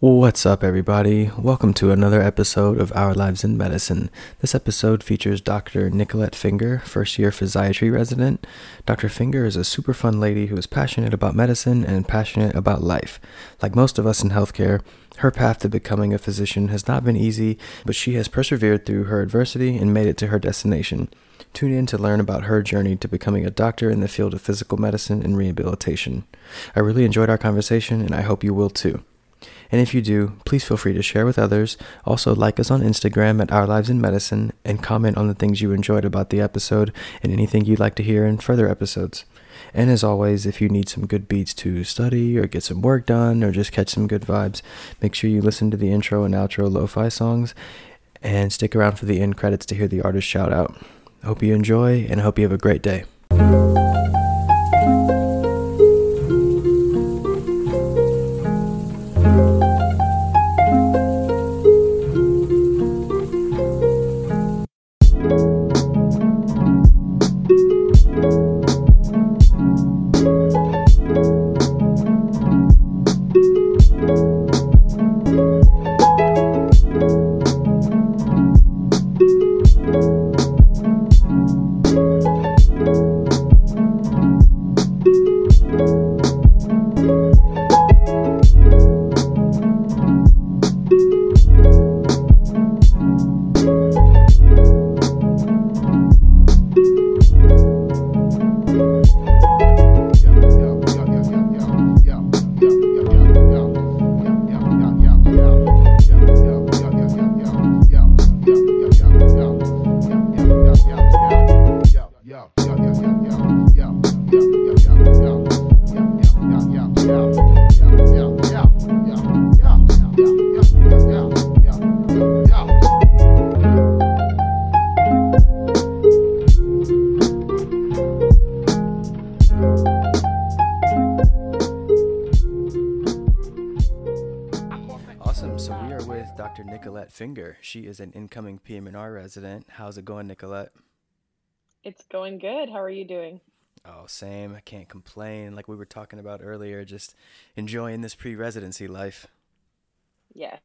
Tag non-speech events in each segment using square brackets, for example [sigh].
What's up, everybody? Welcome to another episode of Our Lives in Medicine. This episode features Dr. Nicolette Finger, first year physiatry resident. Dr. Finger is a super fun lady who is passionate about medicine and passionate about life. Like most of us in healthcare, her path to becoming a physician has not been easy, but she has persevered through her adversity and made it to her destination. Tune in to learn about her journey to becoming a doctor in the field of physical medicine and rehabilitation. I really enjoyed our conversation, and I hope you will too. And if you do, please feel free to share with others. Also, like us on Instagram at Our Lives in Medicine and comment on the things you enjoyed about the episode and anything you'd like to hear in further episodes. And as always, if you need some good beats to study or get some work done or just catch some good vibes, make sure you listen to the intro and outro lo fi songs and stick around for the end credits to hear the artist shout out. Hope you enjoy and hope you have a great day. Awesome. So we are with Dr. Nicolette Finger. She is an incoming PM&R resident. How's it going, Nicolette? It's going good. How are you doing? Oh, same. I can't complain. Like we were talking about earlier, just enjoying this pre-residency life. Yeah.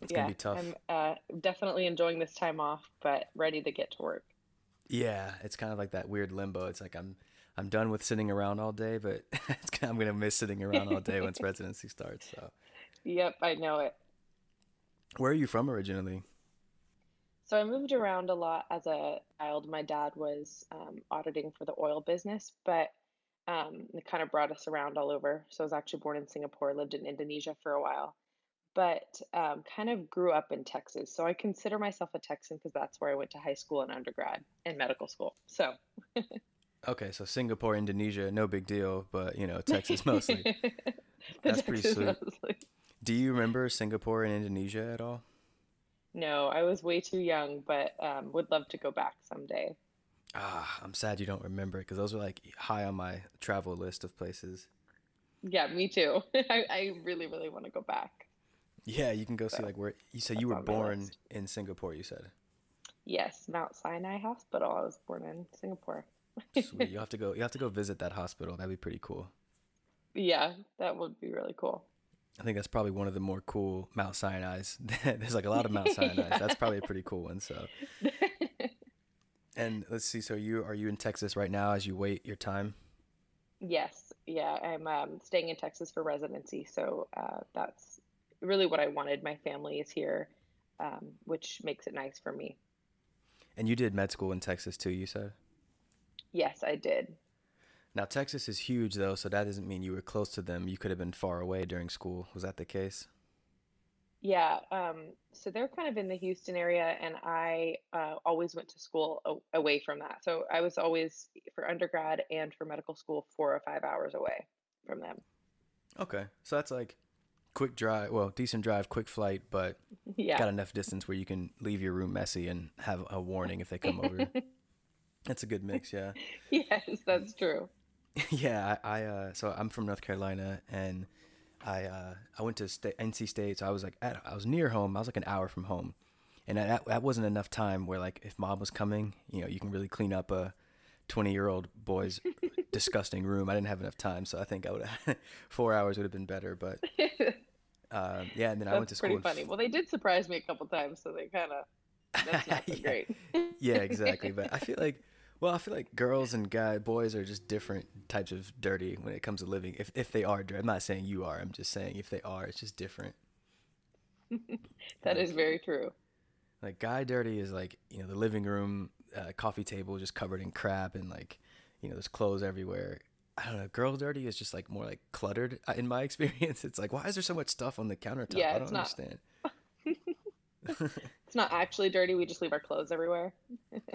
It's yeah. gonna be tough. I'm uh, definitely enjoying this time off, but ready to get to work. Yeah, it's kind of like that weird limbo. It's like I'm I'm done with sitting around all day, but [laughs] I'm gonna miss sitting around all day once [laughs] residency starts. So, Yep, I know it. where are you from originally? So I moved around a lot as a child. My dad was um, auditing for the oil business, but um, it kind of brought us around all over. So I was actually born in Singapore, lived in Indonesia for a while, but um, kind of grew up in Texas. So I consider myself a Texan because that's where I went to high school and undergrad and medical school. So [laughs] Okay, so Singapore, Indonesia, no big deal, but you know, Texas [laughs] mostly. That's pretty Texas sweet. mostly. Do you remember Singapore and Indonesia at all? No, I was way too young, but um, would love to go back someday. Ah, I'm sad you don't remember it because those were like high on my travel list of places. Yeah, me too. [laughs] I, I really, really want to go back. Yeah, you can go see like where you said you were born in Singapore, you said. Yes, Mount Sinai Hospital. I was born in Singapore. Sweet. [laughs] You have to go you have to go visit that hospital. That'd be pretty cool. Yeah, that would be really cool. I think that's probably one of the more cool Mount Sinai's. [laughs] There's like a lot of Mount Sinai's. Yeah. That's probably a pretty cool one. So, and let's see. So you are you in Texas right now as you wait your time? Yes, yeah, I'm um, staying in Texas for residency, so uh, that's really what I wanted. My family is here, um, which makes it nice for me. And you did med school in Texas too. You said. Yes, I did. Now Texas is huge though, so that doesn't mean you were close to them. You could have been far away during school. Was that the case? Yeah, um, so they're kind of in the Houston area, and I uh, always went to school a- away from that. So I was always for undergrad and for medical school four or five hours away from them. Okay, so that's like quick drive. Well, decent drive, quick flight, but [laughs] Yeah. got enough distance where you can leave your room messy and have a warning if they come over. [laughs] That's a good mix, yeah. [laughs] Yes, that's true. [laughs] yeah, I, I uh, so I'm from North Carolina, and I uh, I went to sta- NC State, so I was like at, I was near home. I was like an hour from home, and that that wasn't enough time where like if mom was coming, you know, you can really clean up a 20 year old boy's [laughs] disgusting room. I didn't have enough time, so I think I would [laughs] four hours would have been better. But Yeah, and then I went to school. pretty funny. f- Well, they did surprise me a couple times, so they kind of that's not so yeah, great. yeah, exactly. But I feel like, well, I feel like girls and guy boys are just different types of dirty when it comes to living. If if they are dirty, I'm not saying you are. I'm just saying if they are, it's just different. [laughs] That is Like very true. like guy dirty is like you know the living room uh, coffee table just covered in crap and like you know there's clothes everywhere. I don't know. Girl dirty is just like more like cluttered uh, in my [laughs] experience. It's like why is there so much stuff on the countertop? Yeah, I don't not understand. [laughs] it's not actually dirty. We just leave our clothes everywhere. [laughs]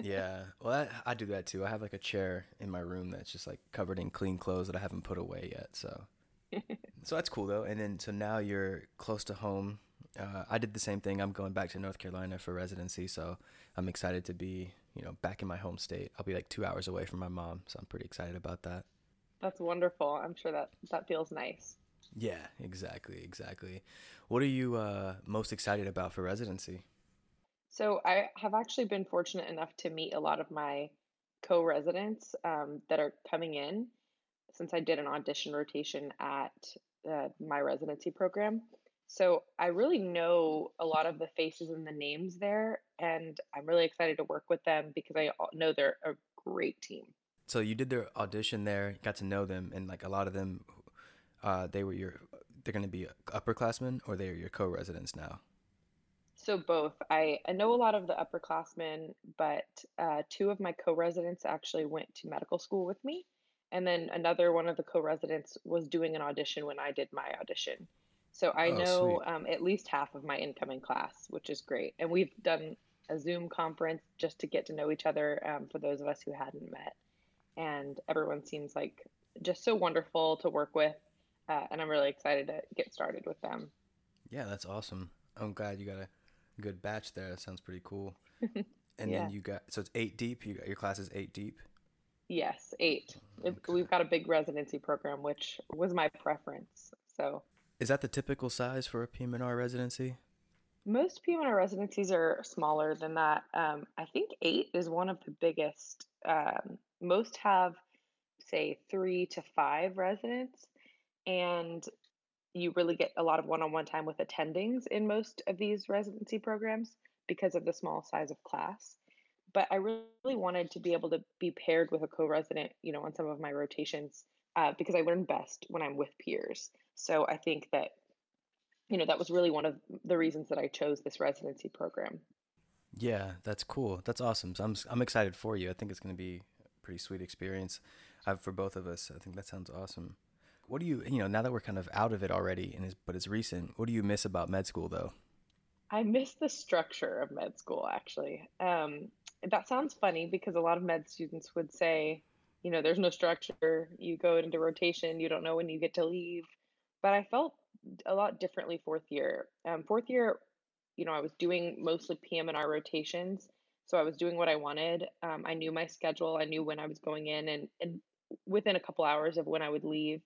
Yeah, well, I, I do that too. I have like a chair in my room that's just like covered in clean clothes that I haven't put away yet. So, [laughs] so that's cool though. And then so now you're close to home. Uh, I did the same thing. I'm going back to North Carolina for residency, so I'm excited to be, you know, back in my home state. I'll be like two hours away from my mom, so I'm pretty excited about that. That's wonderful. I'm sure that that feels nice. Yeah, exactly, exactly. What are you uh, most excited about for residency? So I have actually been fortunate enough to meet a lot of my co-residents um, that are coming in since I did an audition rotation at uh, my residency program. So I really know a lot of the faces and the names there, and I'm really excited to work with them because I know they're a great team. So you did their audition there, got to know them, and like a lot of them, uh, they were your, they're going to be upperclassmen or they're your co-residents now. So both. I, I know a lot of the upperclassmen, but uh, two of my co-residents actually went to medical school with me. And then another one of the co-residents was doing an audition when I did my audition. So I Oh, know um, at least half of my incoming class, which is great. And we've done a Zoom conference just to get to know each other um, for those of us who hadn't met. And everyone seems like just so wonderful to work with. Uh, and I'm really excited to get started with them. Yeah, that's awesome. I'm glad you got a good batch there. That sounds pretty cool. [laughs] And then you got, so it's eight deep. You got, your class is eight deep. Yes, eight. Okay. We've got a big residency program, which was my preference. So Is that the typical size for a PM&R residency? most PM&R residencies are smaller than that. Um, I think eight is one of the biggest. Um, most have, say, three to five residents, and you really get a lot of one-on-one time with attendings in most of these residency programs because of the small size of class. But I really wanted to be able to be paired with a co-resident, you know, on some of my rotations, uh, because I learn best when I'm with peers. So I think that, you know, that was really one of the reasons that I chose this residency program. Yeah, that's cool. That's awesome. So I'm I'm excited for you. I think it's going to be a pretty sweet experience uh, for both of us. I think that sounds awesome. What do you, you know, now that we're kind of out of it already and but it's recent, what do you miss about med school though? I miss the structure of med school, actually. Um, that sounds funny because a lot of med students would say, you know, there's no structure. You go into rotation, you don't know when you get to leave. But I felt a lot differently fourth year. Um, fourth year, you know, I was doing mostly PM and R rotations. So I was doing what I wanted. Um, I knew my schedule. I knew when I was going in and, and within a couple hours of when I would leave.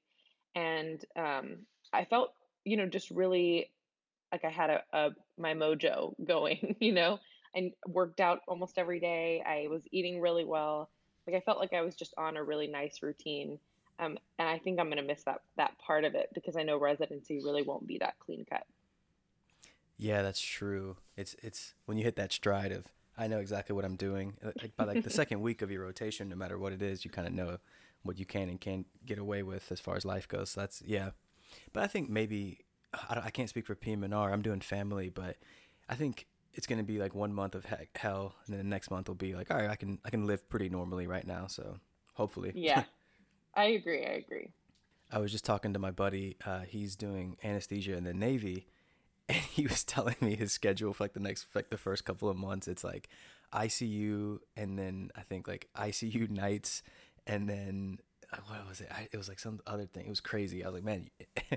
And um, I felt, you know, just really like I had a, a my mojo [laughs] going, you know. I worked out almost every day. I was eating really well. Like I felt like I was just on a really nice routine. Um, and I think I'm gonna miss that that part of it because I know residency really won't be that clean cut. Yeah, that's true. It's it's when you hit that stride of I know exactly what I'm doing. Like by like the [laughs] second week of your rotation, no matter what it is, you kind of know what you can and can't get away with as far as life goes. So that's yeah. But I think maybe I, I can't speak for PM&R. I'm doing family, but I think it's going to be like one month of heck, hell, and then the next month will be like, all right, I can I can live pretty normally right now. So hopefully. Yeah, [laughs] I agree. I agree. I was just talking to my buddy. Uh, he's doing anesthesia in the Navy, [laughs] and he was telling me his schedule for like the next, like the first couple of months. It's like ICU, and then I think like ICU nights, and then uh, what was it? I, it was like some other thing. It was crazy. I was like, man,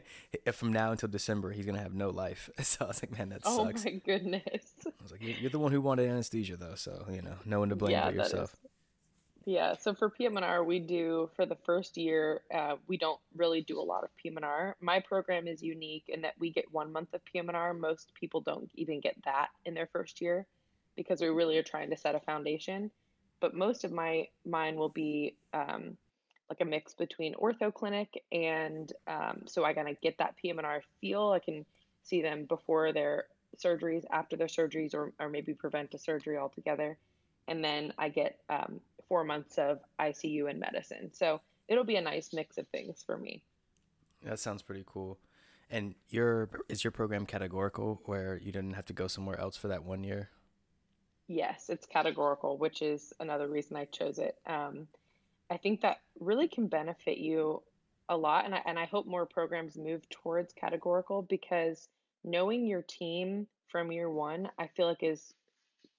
[laughs] from now until December, he's gonna have no life. [laughs] So I was like, man, that Oh sucks. my goodness. I was like, you're, the one who wanted anesthesia, though, so you know, no one to blame Yeah, but that is. yourself. Yeah, so for PM&R, we do for the first year, uh, we don't really do a lot of PM&R. My program is unique in that we get one month of PM&R. Most people don't even get that in their first year because we really are trying to set a foundation. But most of my mine will be um, like a mix between ortho clinic and um, so I kind of get that PM&R feel. I can see them before their surgeries, after their surgeries, or, or maybe prevent a surgery altogether. And then I get um, four months of ICU and medicine. So it'll be a nice mix of things for me. That sounds pretty cool. And your is your program categorical where you didn't have to go somewhere else for that one year? Yes, it's categorical, which is another reason I chose it. Um, I think that really can benefit you a lot, and I, and I hope more programs move towards categorical because knowing your team from year one, I feel like is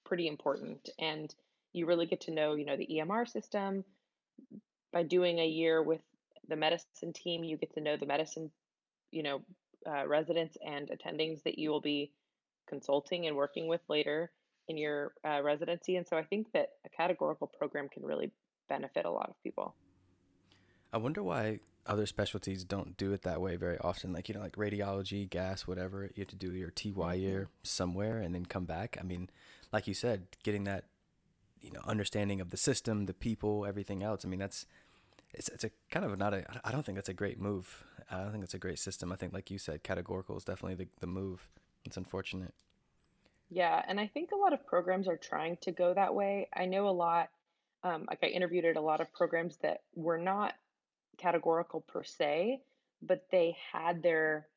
pretty important, and you really get to know, you know, the EMR system. By doing a year with the medicine team, you get to know the medicine, you know, uh, residents and attendings that you will be consulting and working with later in your uh, residency. And so I think that a categorical program can really benefit a lot of people. I wonder why other specialties don't do it that way very often. Like, you know, like radiology, gas, whatever, you have to do your TY mm-hmm. year somewhere and then come back. I mean, like you said, getting that, you know, understanding of the system, the people, everything else. I mean, that's, it's, it's a kind of not a, I don't think that's a great move. I don't think it's a great system. I think, like you said, categorical is definitely the, the move. It's unfortunate. Yeah, and I think a lot of programs are trying to go that way. I know a lot, um, like I interviewed at a lot of programs that were not categorical per se, but they had their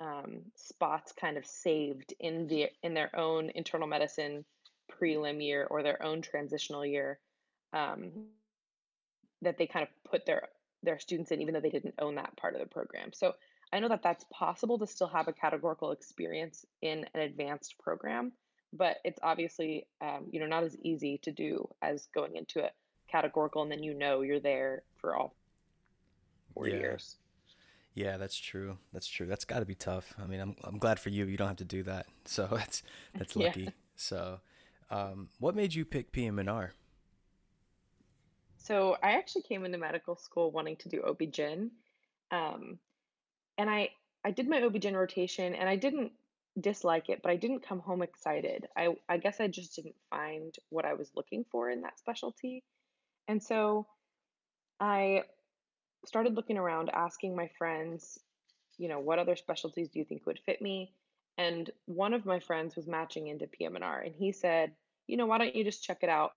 um, spots kind of saved in the in their own internal medicine prelim year or their own transitional year um, that they kind of put their their students in, even though they didn't own that part of the program. So I know that that's possible to still have a categorical experience in an advanced program, but it's obviously um, you know not as easy to do as going into a categorical and then you know you're there for all four yeah. years. Yeah, that's true. That's true. That's got to be tough. I mean, I'm I'm glad for you. You don't have to do that. [laughs] So that's that's [laughs] lucky. yeah. So, um, what made you pick PM&R? So I actually came into medical school wanting to do OB-GYN. Um, and I I did my OB-GYN rotation and I didn't dislike it, but I didn't come home excited. I I guess I just didn't find what I was looking for in that specialty. And so I started looking around asking my friends, you know, what other specialties do you think would fit me? And one of my friends was matching into PM&R and he said, "You know, why don't you just check it out?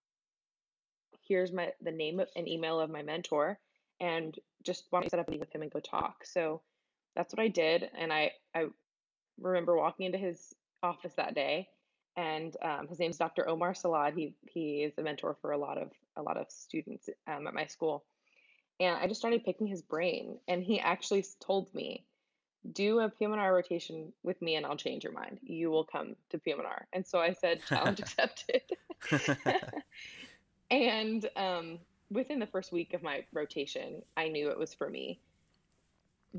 Here's my the name of an email of my mentor and just why don't you set up a meeting with him and go talk." So that's what I did. And I, I remember walking into his office that day and um, his name's Dr. Omar Salad. He, he is a mentor for a lot of, a lot of students um, at my school. And I just started picking his brain and he actually told me, do a PM&R rotation with me and I'll change your mind. You will come to PM&R. And so I said, challenge [laughs] accepted. [laughs] and um, within the first week of my rotation, I knew it was for me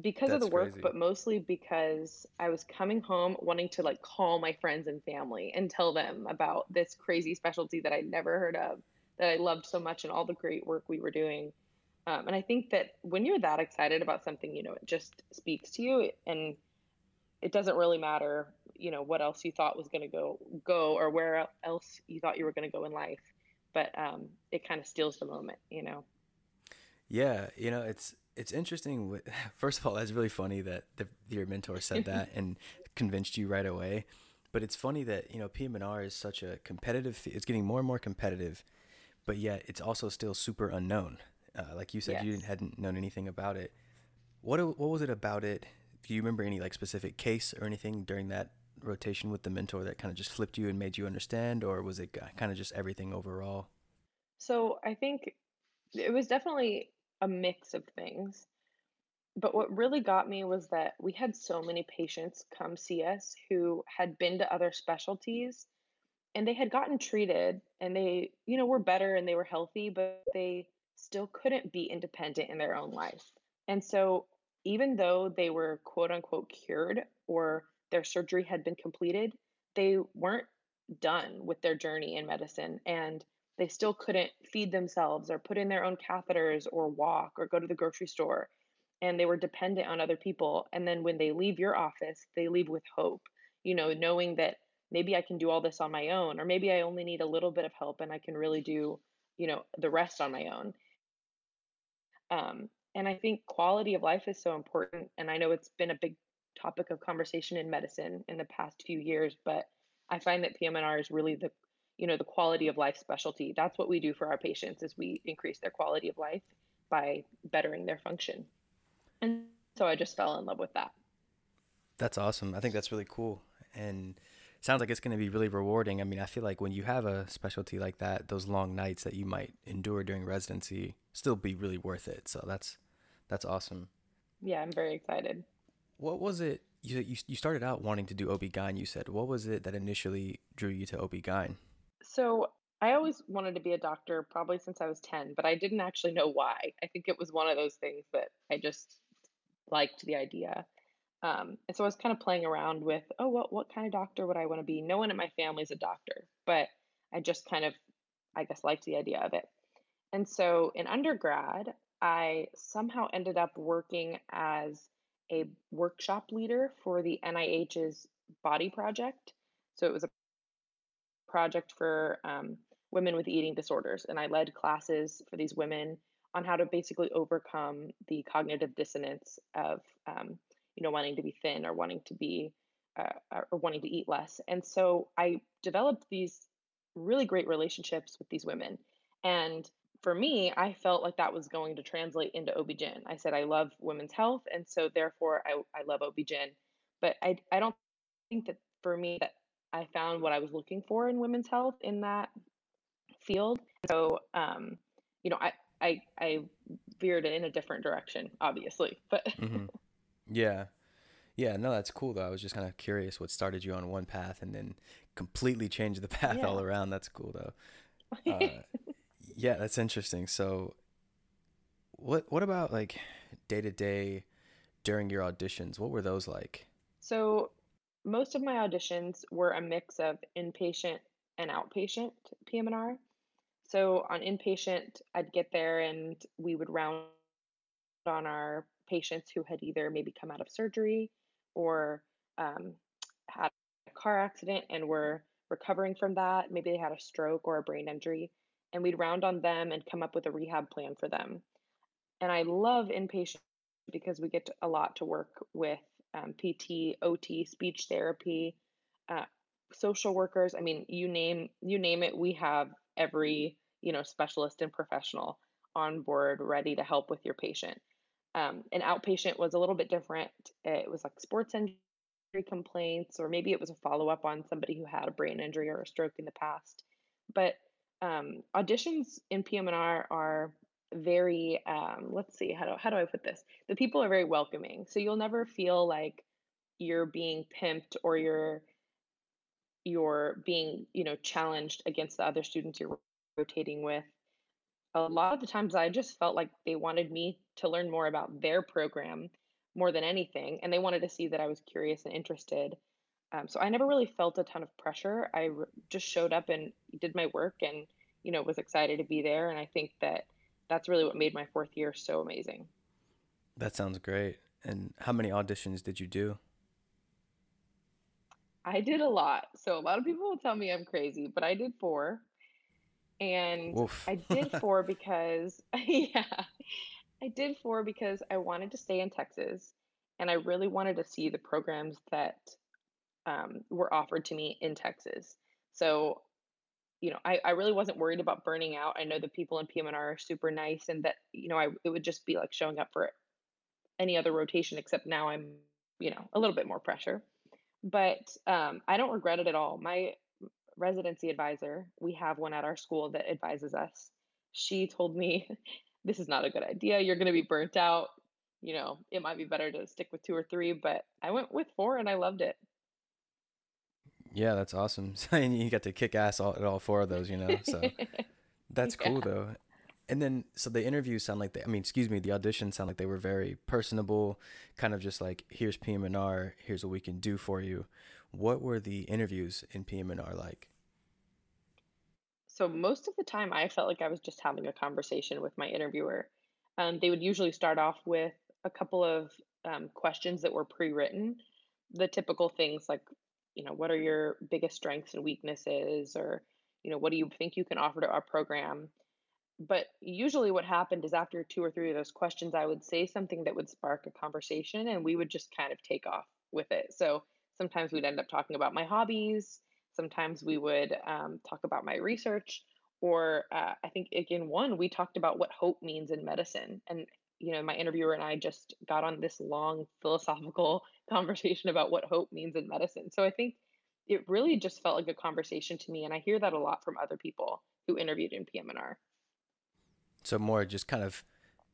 because That's of the work, crazy. but mostly because I was coming home wanting to like call my friends and family and tell them about this crazy specialty that I'd never heard of, that I loved so much, and all the great work we were doing. Um, and I think that when you're that excited about something, you know, it just speaks to you, and it doesn't really matter, you know, what else you thought was going to go go or where else you thought you were going to go in life, but um, it kind of steals the moment, you know. Yeah, you know, it's it's interesting. [laughs] First of all, that's really funny that the, your mentor said that [laughs] and convinced you right away. But it's funny that you know PM&R is such a competitive. It's getting more and more competitive, but yet it's also still super unknown. Uh, like you said, yes. you hadn't known anything about it. What what was it about it? Do you remember any like specific case or anything during that rotation with the mentor that kind of just flipped you and made you understand, or was it kind of just everything overall? So I think it was definitely a mix of things. But what really got me was that we had so many patients come see us who had been to other specialties and they had gotten treated and they, you know, were better and they were healthy, but they still couldn't be independent in their own life. And so even though they were quote unquote cured or their surgery had been completed, they weren't done with their journey in medicine. And they still couldn't feed themselves or put in their own catheters or walk or go to the grocery store and they were dependent on other people and then when they leave your office they leave with hope you know knowing that maybe i can do all this on my own or maybe i only need a little bit of help and i can really do you know the rest on my own. Um, and i think quality of life is so important and i know it's been a big topic of conversation in medicine in the past few years, but I find that PM&R is really the you know the quality of life specialty. That's what we do for our patients is we increase their quality of life by bettering their function. And so I just fell in love with that. That's awesome. I think that's really cool. And sounds like it's going to be really rewarding. I mean, I feel like when you have a specialty like that, those long nights that you might endure during residency still be really worth it. So that's that's awesome. Yeah, I'm very excited. What was it you you, you started out wanting to do OB-GYN, you said. What was it that initially drew you to OB-GYN? So, I always wanted to be a doctor probably since I was 10, but I didn't actually know why. I think it was one of those things that I just liked the idea. Um, and so I was kind of playing around with, oh, what what kind of doctor would I want to be? No one in my family is a doctor, but I just kind of, I guess, liked the idea of it. And so in undergrad, I somehow ended up working as a workshop leader for the NIH's Body Project. So it was a project for um, women with eating disorders, and I led classes for these women on how to basically overcome the cognitive dissonance of um, you know wanting to be thin or wanting to be uh, or wanting to eat less. And so i developed these really great relationships with these women. And for me i felt like that was going to translate into obgyn. I said i love women's health and so therefore i, I love obgyn but I, I don't think that for me that i found what i was looking for in women's health in that field so um, you know i I I veered in a different direction, obviously. But mm-hmm. [laughs] yeah, yeah, no, that's cool though. I was just kind of curious what started you on one path and then completely changed the [laughs] path yeah. all around. That's cool though. Uh, [laughs] yeah, that's interesting. So, what what about like day to day during your auditions? What were those like? So, most of my auditions were a mix of inpatient and outpatient PM&R. So on inpatient, I'd get there and we would round on our patients who had either maybe come out of surgery or um, had a car accident and were recovering from that. Maybe they had a stroke or a brain injury. And we'd round on them and come up with a rehab plan for them. And I love inpatient because we get a lot to work with um, PT, OT, speech therapy, uh, social workers. I mean, you name you name it, we have every you know specialist and professional on board ready to help with your patient um, an outpatient was a little bit different it was like sports injury complaints or maybe it was a follow-up on somebody who had a brain injury or a stroke in the past but um, auditions in PM&R are very um, let's see how do, how do i put this the people are very welcoming so you'll never feel like you're being pimped or you're you're being you know challenged against the other students you're rotating with, a lot of the times I just felt like they wanted me to learn more about their program more than anything. And they wanted to see that I was curious and interested. Um, so I never really felt a ton of pressure. I just showed up and did my work and, you know, was excited to be there. And I think that that's really what made my fourth year so amazing. That sounds great. And how many auditions did you do? I did a lot. So a lot of people will tell me I'm crazy, but I did four. And I did [laughs] four because, [laughs] yeah, I did four because I wanted to stay in Texas and I really wanted to see the programs that um, were offered to me in Texas. So, you know, I, I really wasn't worried about burning out. I know the people in PM&R are super nice and that, you know, I it would just be like showing up for any other rotation, except now I'm, you know, a little bit more pressure. But um, I don't regret it at all. My residency advisor, we have one at our school that advises us. She told me, [laughs] this is not a good idea. You're going to be burnt out. You know, it might be better to stick with two or three, but I went with four and I loved it. Yeah, that's awesome. [laughs] and you got to kick ass all, at all four of those, you know? So [laughs] that's cool though. And then, so the interviews sound like they, I mean, excuse me, the auditions sound like they were very personable, kind of just like, here's PM&R, here's what we can do for you. What were the interviews in PM&R like? So most of the time, I felt like I was just having a conversation with my interviewer. Um, they would usually start off with a couple of um, questions that were pre-written, the typical things like, you know, what are your biggest strengths and weaknesses, or you know, what do you think you can offer to our program? But usually, what happened is after two or three of those questions, I would say something that would spark a conversation, and we would just kind of take off with it. So sometimes we'd end up talking about my hobbies. Sometimes we would um, talk about my research. Or uh, I think again, one we talked about what hope means in medicine, and you know, my interviewer and I just got on this long philosophical [laughs] conversation about what hope means in medicine. So I think it really just felt like a conversation to me, and I hear that a lot from other people who interviewed in PM&R. So more just kind of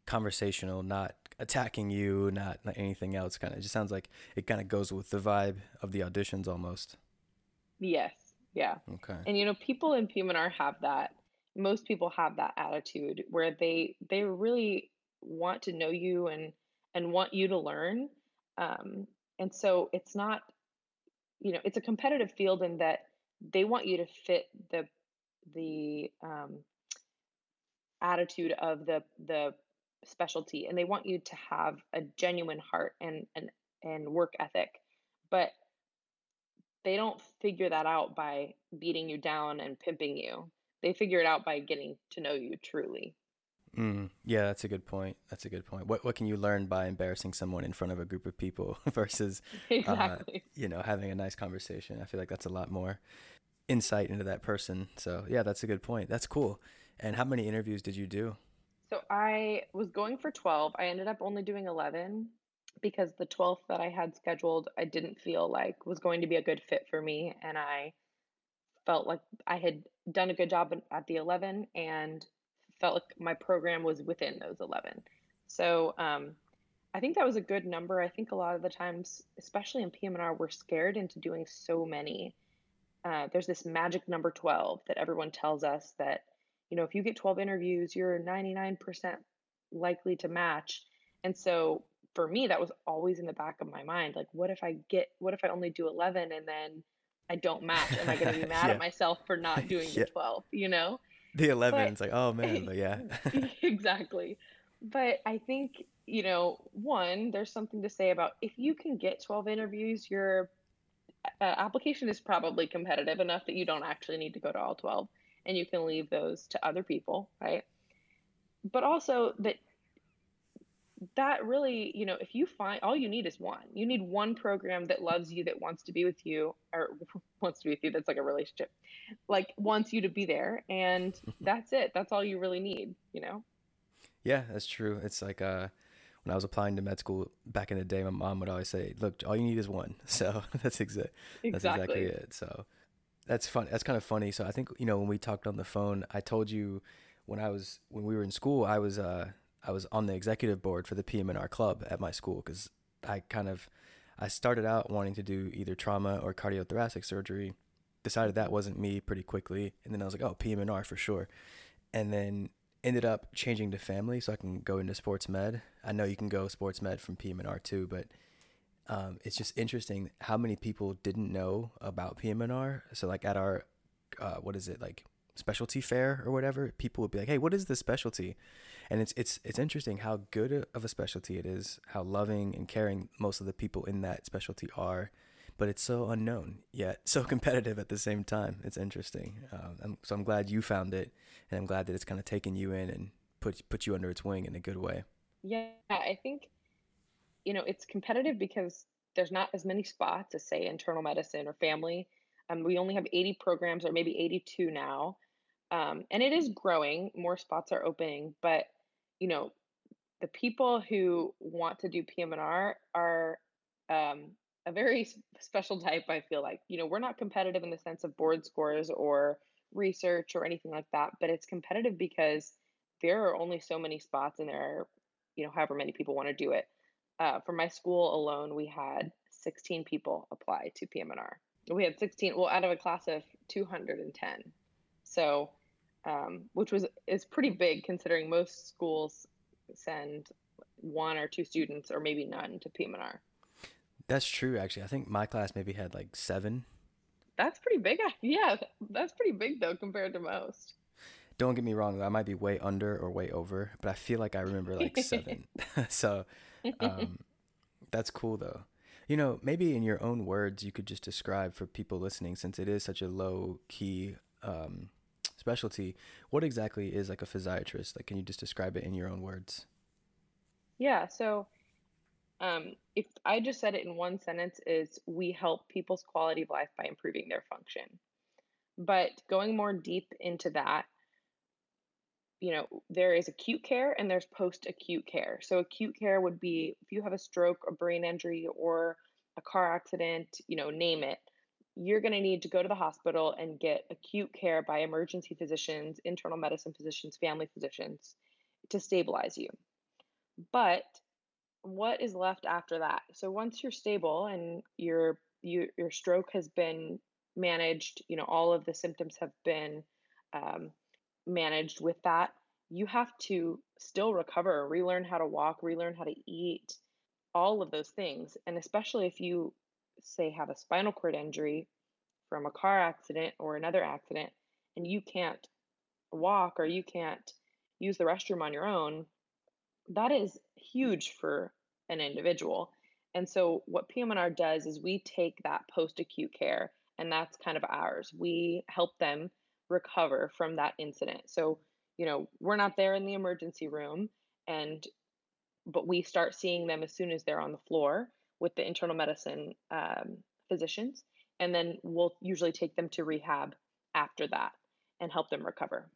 conversational, not attacking you, not, not anything else. Kind of just sounds like it kind of goes with the vibe of the auditions almost. Yes. Yeah. Okay. And you know, people in PM&R have that. Most people have that attitude where they they really want to know you and and want you to learn. Um, and so it's not, you know, it's a competitive field in that they want you to fit the the um, attitude of the the specialty and they want you to have a genuine heart and and and work ethic but they don't figure that out by beating you down and pimping you they figure it out by getting to know you truly mm, yeah that's a good point. That's a good point. What what can you learn by embarrassing someone in front of a group of people [laughs] versus [laughs] exactly. uh, you know having a nice conversation? I feel like that's a lot more insight into that person. So yeah that's a good point. That's cool. And how many interviews did you do? So I was going for 12. I ended up only doing 11 because the 12th that I had scheduled, I didn't feel like was going to be a good fit for me. And I felt like I had done a good job at the 11 and felt like my program was within those 11. So um, I think that was a good number. I think a lot of the times, especially in PM&R, we're scared into doing so many. Uh, there's this magic number 12 that everyone tells us that you know, if you get 12 interviews, you're 99% likely to match. And so for me, that was always in the back of my mind. Like, what if I get, what if I only do 11 and then I don't match? Am I going to be [laughs] mad yeah. at myself for not doing [laughs] yeah. the 12, you know? [laughs] The 11, but, it's like, oh man, but yeah. [laughs] exactly. But I think, you know, one, there's something to say about if you can get 12 interviews, your uh, application is probably competitive enough that you don't actually need to go to all 12 and you can leave those to other people, right? But also that that really, you know, if you find all you need is one. You need one program that loves you, that wants to be with you, or [laughs] wants to be with you. That's like a relationship, like wants you to be there, and [laughs] that's it. That's all you really need, you know. Yeah, that's true. It's like uh, when I was applying to med school back in the day, my mom would always say, "Look, all you need is one." [laughs] So that's exact. That's exactly it. So that's fun. That's kind of funny. So I think you know when we talked on the phone, I told you when I was when we were in school, I was uh I was on the executive board for the PM&R club at my school because I kind of I started out wanting to do either trauma or cardiothoracic surgery. Decided that wasn't me pretty quickly, and then I was like, oh, PM&R for sure, and then ended up changing to family so I can go into sports med. I know you can go sports med from PM&R too, but um, it's just interesting how many people didn't know about PM&R. So like at our, uh, what is it like specialty fair or whatever, people would be like, "Hey, what is this specialty?" And it's it's it's interesting how good of a specialty it is, how loving and caring most of the people in that specialty are, but it's so unknown yet so [laughs] competitive at the same time. It's interesting. Um, I'm, so I'm glad you found it, and I'm glad that it's kind of taken you in and put put you under its wing in a good way. Yeah, I think you know, it's competitive because there's not as many spots as say internal medicine or family. Um, we only have 80 programs or maybe 82 now. Um, and it is growing, more spots are opening, but you know, the people who want to do PM&R are um, a very special type, I feel like. You know, we're not competitive in the sense of board scores or research or anything like that, but it's competitive because there are only so many spots and there are, you know, however many people want to do it uh, for my school alone, we had 16 people apply to PM&R. We had 16, well, out of a class of 210. So, um, which was is pretty big considering most schools send one or two students or maybe none to PM&R. That's true, actually. I think my class maybe had like seven. That's pretty big. Yeah, that's pretty big though compared to most. Don't get me wrong, I might be way under or way over, but I feel like I remember like [laughs] seven. [laughs] so um, that's cool though. You know, maybe in your own words, you could just describe for people listening, since it is such a low key um, specialty, what exactly is like a physiatrist? Like, can you just describe it in your own words? Yeah. So Um, if I just said it in one sentence, is we help people's quality of life by improving their function. But going more deep into that, you know, there is acute care and there's post acute care. So, acute care would be if you have a stroke, a brain injury, or a car accident, you know, name it, you're going to need to go to the hospital and get acute care by emergency physicians, internal medicine physicians, family physicians to stabilize you. But what is left after that? So once you're stable and your you, your stroke has been managed, you know, all of the symptoms have been um, managed with that, you have to still recover, relearn how to walk, relearn how to eat, all of those things. And especially if you, say, have a spinal cord injury from a car accident or another accident, and you can't walk or you can't use the restroom on your own, that is huge for an individual. And so, what PM&R does is we take that post acute care, and that's kind of ours. We help them recover from that incident. So, you know, we're not there in the emergency room, and but we start seeing them as soon as they're on the floor with the internal medicine um, physicians, and then we'll usually take them to rehab after that and help them recover.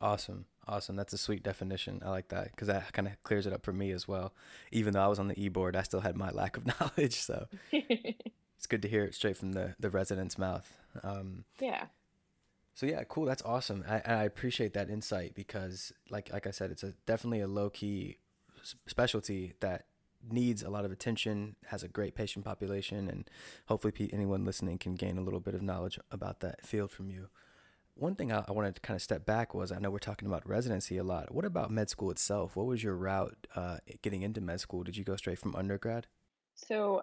Awesome. Awesome. That's a sweet definition. I like that because that kind of clears it up for me as well. Even though I was on the e board, I still had my lack of [laughs] knowledge. So [laughs] it's good to hear it straight from the, the resident's mouth. Um, yeah. So yeah, cool. That's awesome. I, I appreciate that insight because, like like I said, it's a definitely a low key specialty that needs a lot of attention, has a great patient population, and hopefully anyone listening can gain a little bit of knowledge about that field from you. One thing I, wanted to kind of step back was I know we're talking about residency a lot. What about med school itself? What was your route uh, getting into med school? Did you go straight from undergrad? So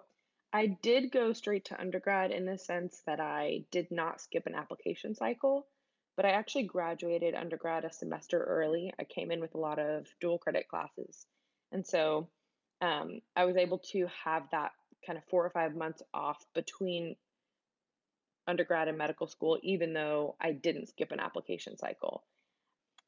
I did go straight to undergrad in the sense that I did not skip an application cycle, but I actually graduated undergrad a semester early. I came in with a lot of dual credit classes. And so um, I was able to have that kind of four or five months off between undergrad and medical school, even though I didn't skip an application cycle.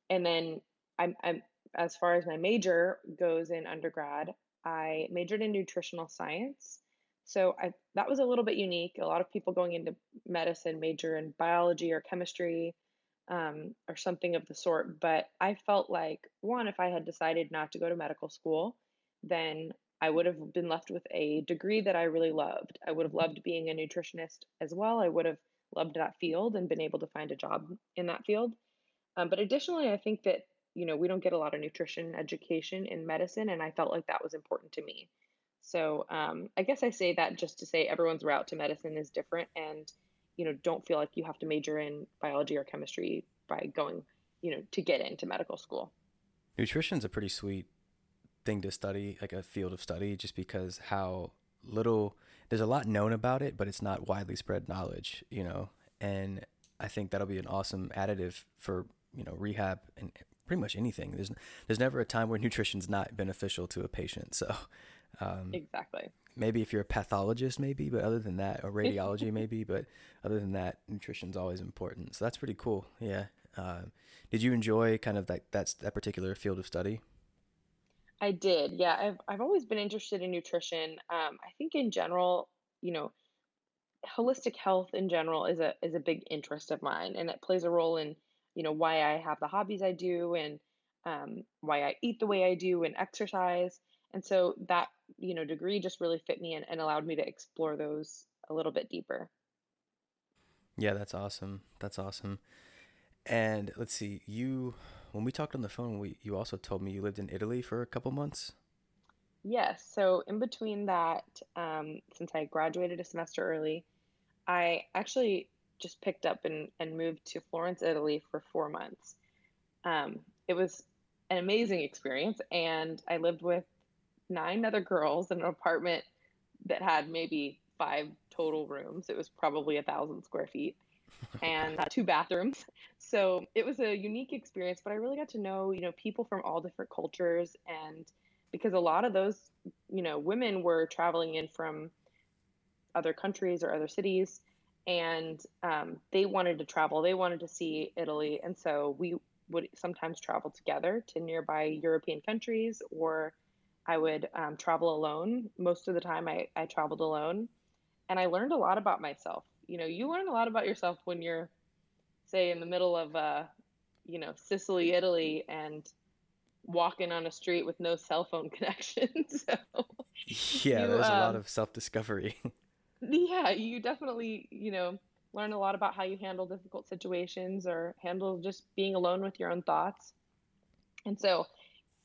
And then I'm, I'm as far as my major goes in undergrad, I majored in nutritional science. So I that was a little bit unique. A lot of people going into medicine major in biology or chemistry um, or something of the sort. But I felt like one, if I had decided not to go to medical school, then I would have been left with a degree that I really loved. I would have loved being a nutritionist as well. I would have loved that field and been able to find a job in that field. Um, but additionally, I think that you know we don't get a lot of nutrition education in medicine, and I felt like that was important to me. So um, I guess I say that just to say everyone's route to medicine is different, and you know don't feel like you have to major in biology or chemistry by going you know to get into medical school. Nutrition's a pretty sweet thing to study, like a field of study, just because how little there's a lot known about it, but it's not widely spread knowledge, you know. And I think that'll be an awesome additive for you know rehab and pretty much anything. There's there's never a time where [laughs] nutrition's not beneficial to a patient. So um, exactly. Maybe if you're a pathologist, maybe, but other than that, or [laughs] radiology, maybe, but other than that, nutrition's always important. So that's pretty cool. Yeah. Uh, did you enjoy kind of that that's that particular field of study? I did. Yeah, I've I've always been interested in nutrition. Um, I think in general, you know, holistic health in general is a is a big interest of mine, and it plays a role in you know why I have the hobbies I do and um, why I eat the way I do and exercise. And so that you know degree just really fit me and, and allowed me to explore those a little bit deeper. Yeah, that's awesome. That's awesome. And let's see, you when we talked on the phone, we you also told me you lived in Italy for a couple months. Yes. So in between that, um, since I graduated a semester early, I actually just picked up and, and moved to Florence, Italy for four months. Um, it was an amazing experience, and I lived with nine other girls in an apartment that had maybe five total rooms. It was probably a thousand square feet and uh, two bathrooms. [laughs] So it was a unique experience, but I really got to know, you know, people from all different cultures. And because a lot of those, you know, women were traveling in from other countries or other cities and um, they wanted to travel, they wanted to see Italy. And so we would sometimes travel together to nearby European countries or I would um, travel alone. Most of the time, I, I traveled alone, and I learned a lot about myself. You know, you learn a lot about yourself when you're, say, in the middle of, uh, you know, Sicily, Italy, and walking on a street with no cell phone [laughs] connection. [laughs] so Yeah, you, there's a lot um, of self-discovery. yeah, you definitely, you know, learn a lot about how you handle difficult situations or handle just being alone with your own thoughts. And so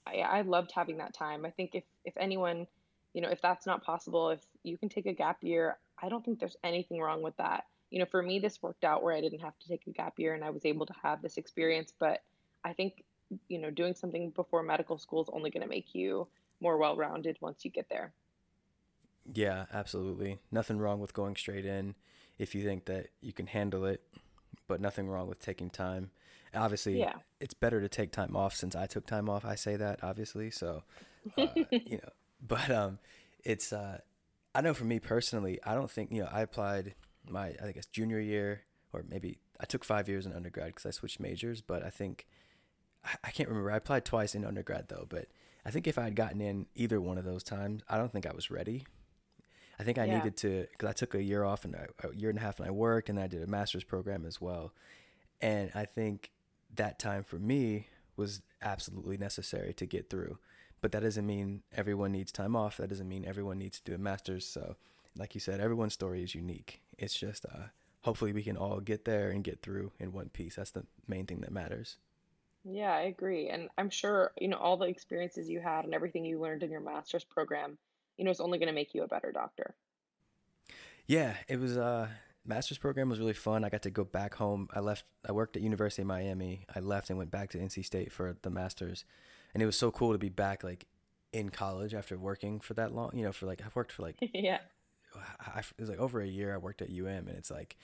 I, I loved having that time. I think if if anyone, you know, if that's not possible, if you can take a gap year, I don't think there's anything wrong with that. You know, for me, this worked out where I didn't have to take a gap year and I was able to have this experience. But I think, you know, doing something before medical school is only going to make you more well-rounded once you get there. Yeah, absolutely. Nothing wrong with going straight in if you think that you can handle it, but nothing wrong with taking time. Obviously, Yeah. it's better to take time off since I took time off. I say that obviously, so uh, [laughs] you know, but um, it's uh, I know for me personally, I don't think you know I applied my I guess junior year or maybe I took five years in undergrad because I switched majors, but I think I, can't remember. I applied twice in undergrad though, but I think if I had gotten in either one of those times, I don't think I was ready I think I Yeah. needed to because I took a year off and a year and a half and I worked and I did a master's program as well. And I think that time for me was absolutely necessary to get through. But that doesn't mean everyone needs time off. That doesn't mean everyone needs to do a master's. So, like you said, everyone's story is unique. It's just uh, hopefully we can all get there and get through in one piece. That's the main thing that matters. Yeah, I agree. And I'm sure, you know, all the experiences you had and everything you learned in your master's program, you know, it's only going to make you a better doctor. Yeah, it was uh master's program was really fun. I got to go back home. I left I worked at University of Miami. I left and went back to NC State for the masters. And it was so cool to be back like in college after working for that long, you know, for like I've worked for like [laughs] Yeah. I, it was like over a year I worked at UM and it's like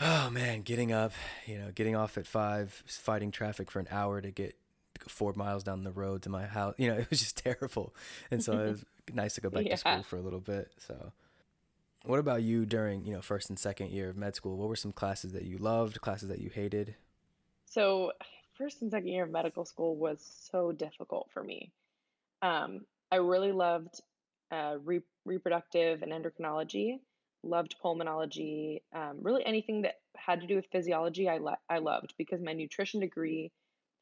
oh man, getting up, you know, getting off at 5, fighting traffic for an hour to get 4 miles down the road to my house. You know, [laughs] it was just terrible. And so it was [laughs] nice to go back to school for a little bit. So what about you during, you know, first and second year of med school? What were some classes that you loved, classes that you hated? So, first and second year of medical school was so difficult for me. Um, I really loved uh, re reproductive and endocrinology, loved pulmonology, um, really anything that had to do with physiology, I lo I loved because my nutrition degree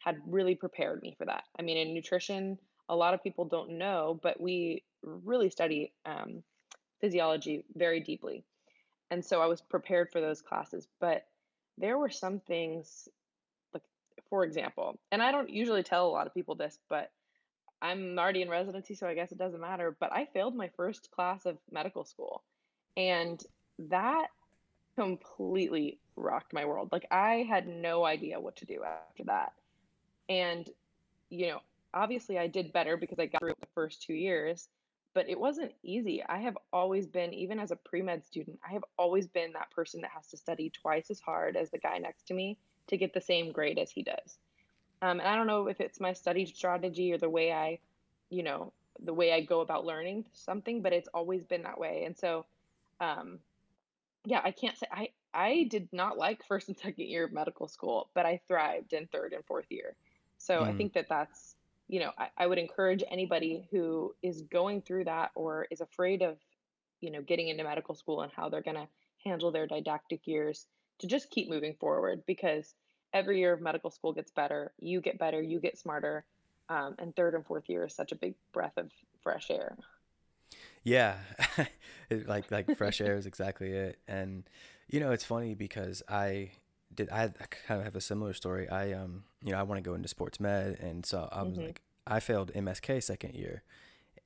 had really prepared me for that. I mean, in nutrition, a lot of people don't know, but we really study um, physiology very deeply. And so I was prepared for those classes, but there were some things for example, and I don't usually tell a lot of people this, but I'm already in residency, so I guess it doesn't matter, but I failed my first class of medical school. And that completely rocked my world. Like I had no idea what to do after that. And you know, obviously I did better because I got through the first 2 years, but it wasn't easy. I have always been even as a pre-med student, I have always been that person that has to study twice as hard as the guy next to me to get the same grade as he does. Um, and I don't know if it's my study strategy or the way I, you know, the way I go about learning something, but it's always been that way. And so, um, yeah, I can't say I I did not like first and second year of medical school, but I thrived in third and fourth year. So I Mm. think that that's, you know, I, I would encourage anybody who is going through that or is afraid of, you know, getting into medical school and how they're going to handle their didactic years to just keep moving forward because every year of medical school gets better. You get better, you get smarter. Um, and third and fourth year is such a big breath of fresh air. Yeah, [laughs] it, like like fresh air is exactly it. And you know, it's funny because I did I, kind of have a similar story. I um you know I want to go into sports med, and so I was hmm like I failed MSK second year,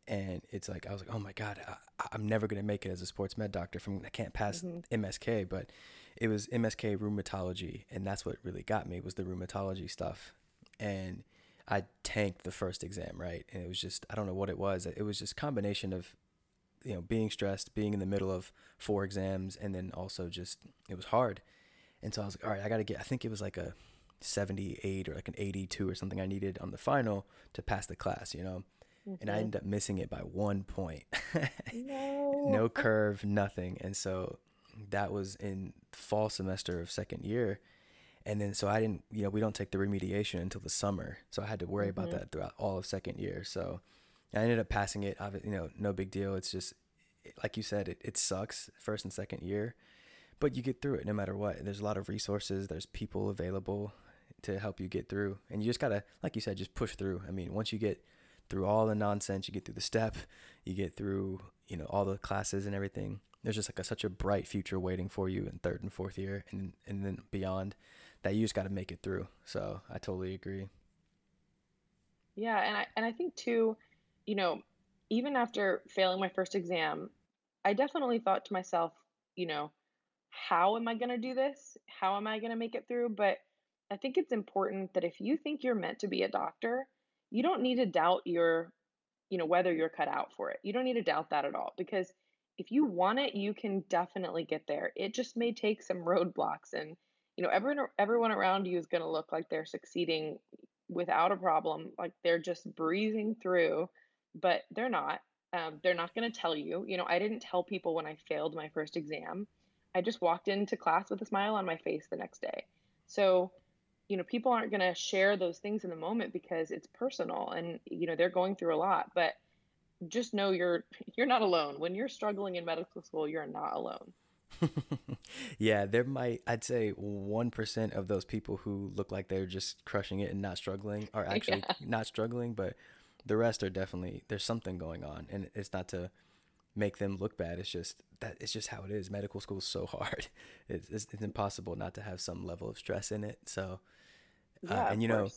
and it's like I was like oh my god I, I'm never gonna make it as a sports med doctor from I can't pass hmm MSK, but it was MSK rheumatology, and that's what really got me was the rheumatology stuff, and I tanked the first exam right, and it was just I don't know what it was. It was just combination of you know being stressed being in the middle of four exams and then also just it was hard. And so i was like all right i gotta get i think it was like a 78 or like an 82 or something i needed on the final to pass the class you know? And i hmm ended up missing it by one point. [laughs] No. no curve nothing. And so that was in fall semester of second year and then so i didn't you know we don't take the remediation until the summer so i had to worry about hmm that throughout all of second year so I ended up passing it. You know, no big deal. It's just like you said, it, it sucks first and second year, but you get through it no matter what. There's a lot of resources. There's people available to help you get through, and you just gotta, like you said, just push through. I mean, once you get through all the nonsense, you get through the step, you get through, you know, all the classes and everything. There's just like a, such a bright future waiting for you in third and fourth year, and and then beyond, that you just got to make it through. So I totally agree. Yeah, and I and I think too, you know, even after failing my first exam, I definitely thought to myself, you know, how am I going to do this? How am I going to make it through? But I think it's important that if you think you're meant to be a doctor, you don't need to doubt your, you know, whether you're cut out for it. You don't need to doubt that at all because if you want it, you can definitely get there. It just may take some roadblocks and you know, everyone everyone around you is going to look like they're succeeding without a problem, like they're just breezing through, but they're not. Um, they're not going to tell you. You know, I didn't tell people when I failed my first exam. I just walked into class with a smile on my face the next day. So, you know, people aren't going to share those things in the moment because it's personal and you know, they're going through a lot, but just know you're you're not alone. When you're struggling in medical school, you're not alone. [laughs] yeah, there might I'd say 1% of those people who look like they're just crushing it and not struggling are [laughs] actually yeah. not struggling, but the rest are definitely there's something going on and it's not to make them look bad. It's just that it's just how it is. Medical school is so [laughs] hard. It's, it's, it's impossible not to have some level of stress in it. So, uh, yeah, and you know,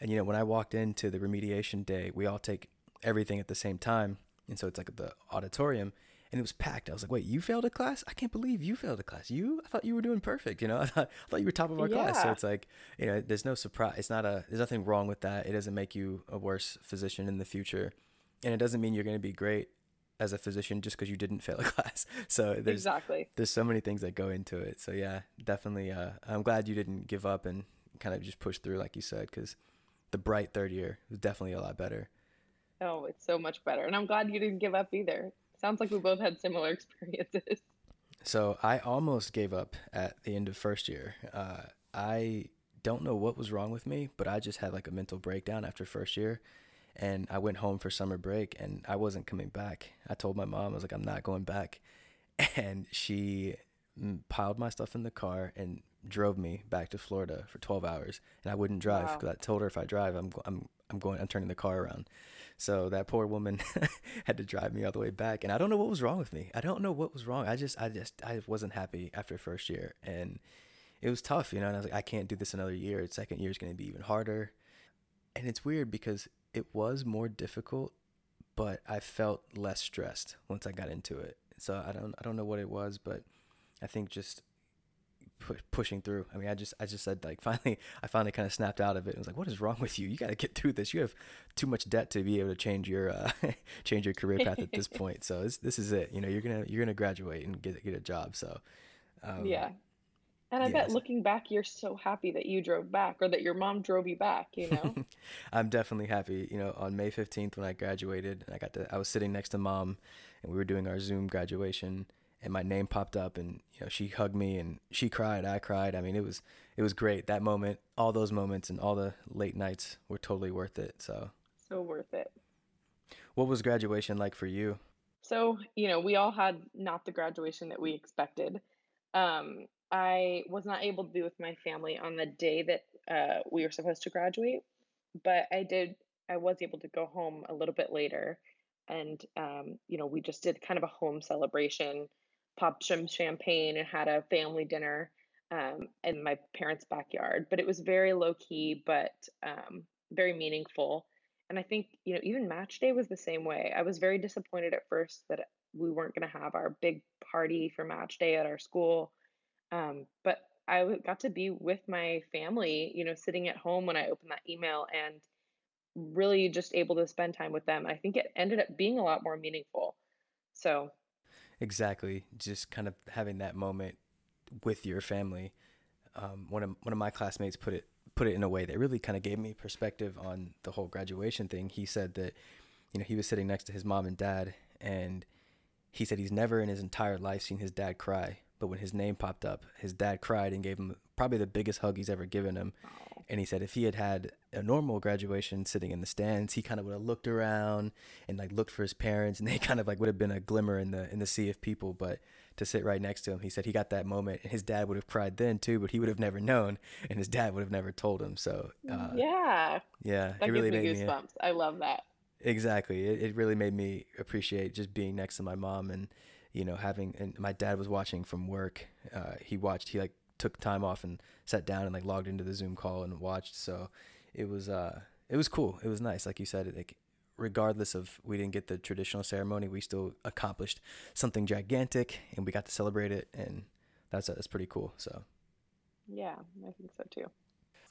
and you know, when I walked into the remediation day, we all take everything at the same time, and so it's like the auditorium, and it was packed. I was like, wait, you failed a class? I can't believe you failed a class. You? I thought you were doing perfect. You know, [laughs] I thought, I thought you were top of our yeah. class. So it's like, you know, there's no surprise. It's not a, there's nothing wrong with that. It doesn't make you a worse physician in the future. And it doesn't mean you're going to be great as a physician just because you didn't [laughs] fail a class. So there's, exactly. there's so many things that go into it. So yeah, definitely. Uh, I'm glad you didn't give up and kind of just push through, like you said, because the bright third year was definitely a lot better. Oh, it's so much better. And I'm glad you didn't give up either. Sounds like we both had similar [laughs] experiences. So I almost gave up at the end of first year. Uh, I don't know what was wrong with me, but I just had like a mental breakdown after first year. And I went home for summer break and I wasn't coming back. I told my mom, I was like, I'm not going back. [laughs] And she piled my stuff in the car and drove me back to Florida for 12 hours. And I wouldn't drive because wow. I told her if I drive, I'm, I'm I'm going, I'm turning the car around. So that poor woman [laughs] had to drive me all the way back. And I don't know what was wrong with me. I don't know what was wrong. I just, I just, I wasn't happy after first year. And it was tough, you know, and I was like, I can't do this another year. Second year is going to be even harder. And it's weird because it was more difficult, but I felt less stressed once I got into it. So I don't, I don't know what it was, but I think just pu- pushing through. I mean, I just I just said like [laughs] finally I finally kind of snapped out of it. I was like, what is wrong with you? You got to get through this. You have too much debt to be able to change your uh, [laughs] change your career path at this [laughs] point. So this this is it. You know, you're gonna you're gonna graduate and get get a job. So um, yeah. And I yes. bet looking back, you're so happy that you drove back or that your mom drove you back, you know? I'm definitely happy. You know, on May 15th when I graduated, I got to, I was sitting next to mom and we were doing our Zoom graduation and my name popped up and you know she hugged me and she cried i cried. I mean it was it was great. That moment all those moments and all the late nights were totally worth it so. So worth it. What was graduation like for you? So you know we all had not the graduation that we expected. Um, i was not able to be with my family on the day that uh, we were supposed to graduate but i did i was able to go home a little bit later and um, you know we just did kind of a home celebration popped some champagne and had a family dinner um, in my parents' backyard. But it was very low key, but um, very meaningful. And I think, you know, even match day was the same way. I was very disappointed at first that we weren't going to have our big party for match day at our school. Um, but I got to be with my family, you know, sitting at home when I opened that email and really just able to spend time with them. I think it ended up being a lot more meaningful. So Exactly. Just kind of having that moment with your family. Um, one of one of my classmates put it put it in a way that really kind of gave me perspective on the whole graduation thing. He said that you know he was sitting next to his mom and dad, and he said he's never in his entire life seen his dad cry, but when his name popped up, his dad cried and gave him probably the biggest hug he's ever given him. Oh. And he said if he had had a normal graduation sitting in the stands, he kind of would have looked around and like looked for his parents, and they [laughs] kind of like would have been a glimmer in the in the sea of people. But to sit right next to him, he said he got that moment, and his dad would have cried then too, but he would have never known, and his dad would have never told him. So uh, yeah, yeah, that it really gives me made me. goosebumps. I love that. Exactly. It, it really made me appreciate just being next to my mom and, you know, having, and my dad was watching from work. Uh, he watched, he like took time off and sat down and like logged into the Zoom call and watched. So it was, uh, it was cool. It was nice. Like you said, like, regardless of we didn't get the traditional ceremony, we still accomplished something gigantic and we got to celebrate it. And that's, that's pretty cool. So Yeah, I think so too.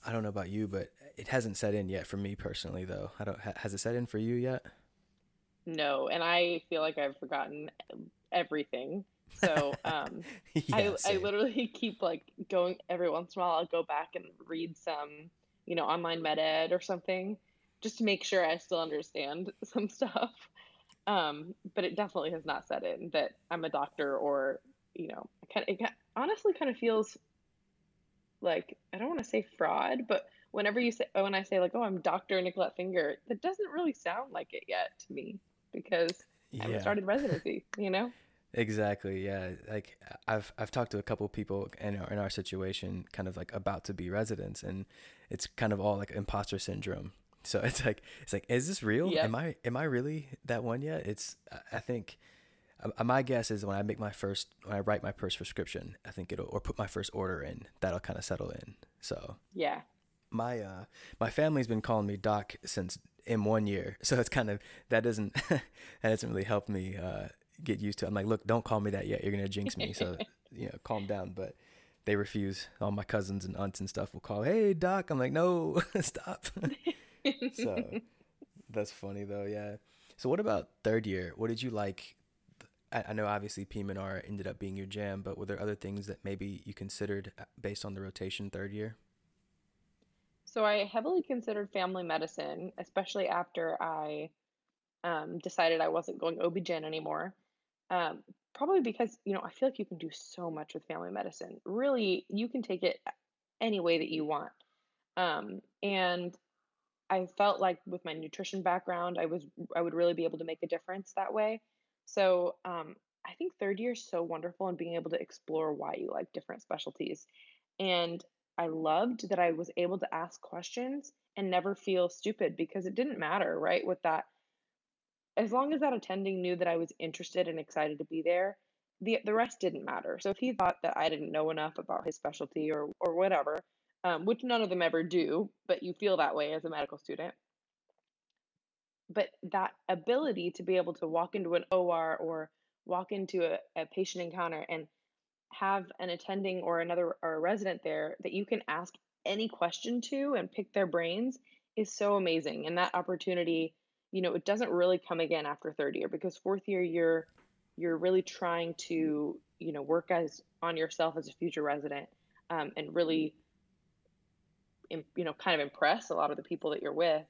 I don't know about you, but it hasn't set in yet for me personally, though. I don't, ha- has it set in for you yet? No, and I feel like I've forgotten everything. So [laughs] um, yeah, I I literally [laughs] keep like going every once in a while. I'll go back and read some, you know, OnlineMedEd or something, just to make sure I still understand [laughs] some stuff. Um, but it definitely has not set in that I'm a doctor or, you know, it kind of, it honestly kind of feels like I don't want to say fraud, but whenever you say when I say like, oh, I'm Dr. Nicolette Finger, that doesn't really sound like it yet to me because I haven't started residency, you know? Exactly. Yeah. Like I've I've talked to a couple people in our in our situation, kind of like about to be residents, and it's kind of all like imposter syndrome. So [laughs] it's like it's like, is this real? Yep. Am I am I really that one yet? It's I think uh, my guess is when I make my first when I write my first prescription, I think it'll or put my first order in, that'll kind of settle in. So Yeah. my uh my family's been calling me doc since in one year [laughs] so it's kind of that doesn't [laughs] that doesn't really help me uh get used to it. i'm like look don't call me that yet. You're gonna jinx me. So [laughs] you know calm down. But they refuse. All my cousins and aunts and stuff will call hey doc. I'm like no [laughs] stop. [laughs] So that's funny though. Yeah. So what about third year? What did you like? I, I know obviously PM&R ended up being your jam but were there other things that maybe you considered uh, based on the rotation third year? So I heavily considered family medicine, especially after I um, decided I wasn't going OB-GYN anymore. Um, probably because, you know, I feel like you can do so much with family medicine. Really, you can take it any way that you want. Um, and I felt like with my nutrition background, I was I would really be able to make a difference that way. So um, I think third year is so wonderful in being able to explore why you like different specialties. And I loved that I was able to ask questions and never feel stupid because it didn't matter, right? With that, as long as that attending knew that I was interested and excited to be there, the the rest didn't matter. So if he thought that I didn't know enough about his specialty or or whatever, um, which none of them ever do, but you feel that way as a medical student. But that ability to be able to walk into an OR or walk into a, a patient encounter and have an attending or another or a resident there that you can ask any question to and pick their brains is so amazing. And that opportunity, you know, it doesn't really come again after third year because fourth year you're you're really trying to, you know, work as on yourself as a future resident um, and really, im- you know, kind of impress a lot of the people that you're with.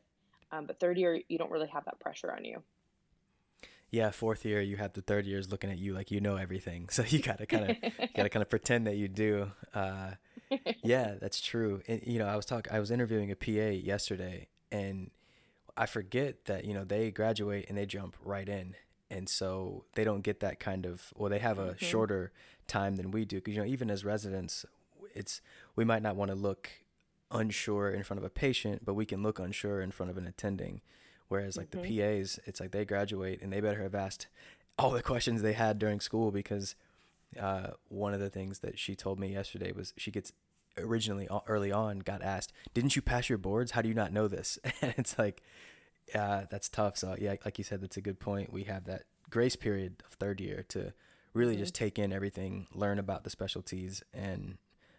Um, but third year, you don't really have that pressure on you. yeah, fourth year you have the third years looking at you like you know everything. [laughs] So you gotta kind of you gotta kind of pretend that you do. Uh, [laughs] yeah, that's true. And you know, I was talking, I was interviewing a PA yesterday, and I forget that you know they graduate and they jump right in, and so they don't get that kind of. Well, they have a shorter time than we do because you know even as residents, it's we might not want to look unsure in front of a patient, but we can look unsure in front of an attending. Whereas like the PAs, it's like they graduate and they better have asked all the questions they had during school because uh, one of the things that she told me yesterday was she gets originally uh, early on got asked, "Didn't you pass your boards? How do you not know this?" [laughs] And it's like, uh, that's tough. So yeah, like you said, that's a good point. We have that grace period of third year to really just take in everything, learn about the specialties, and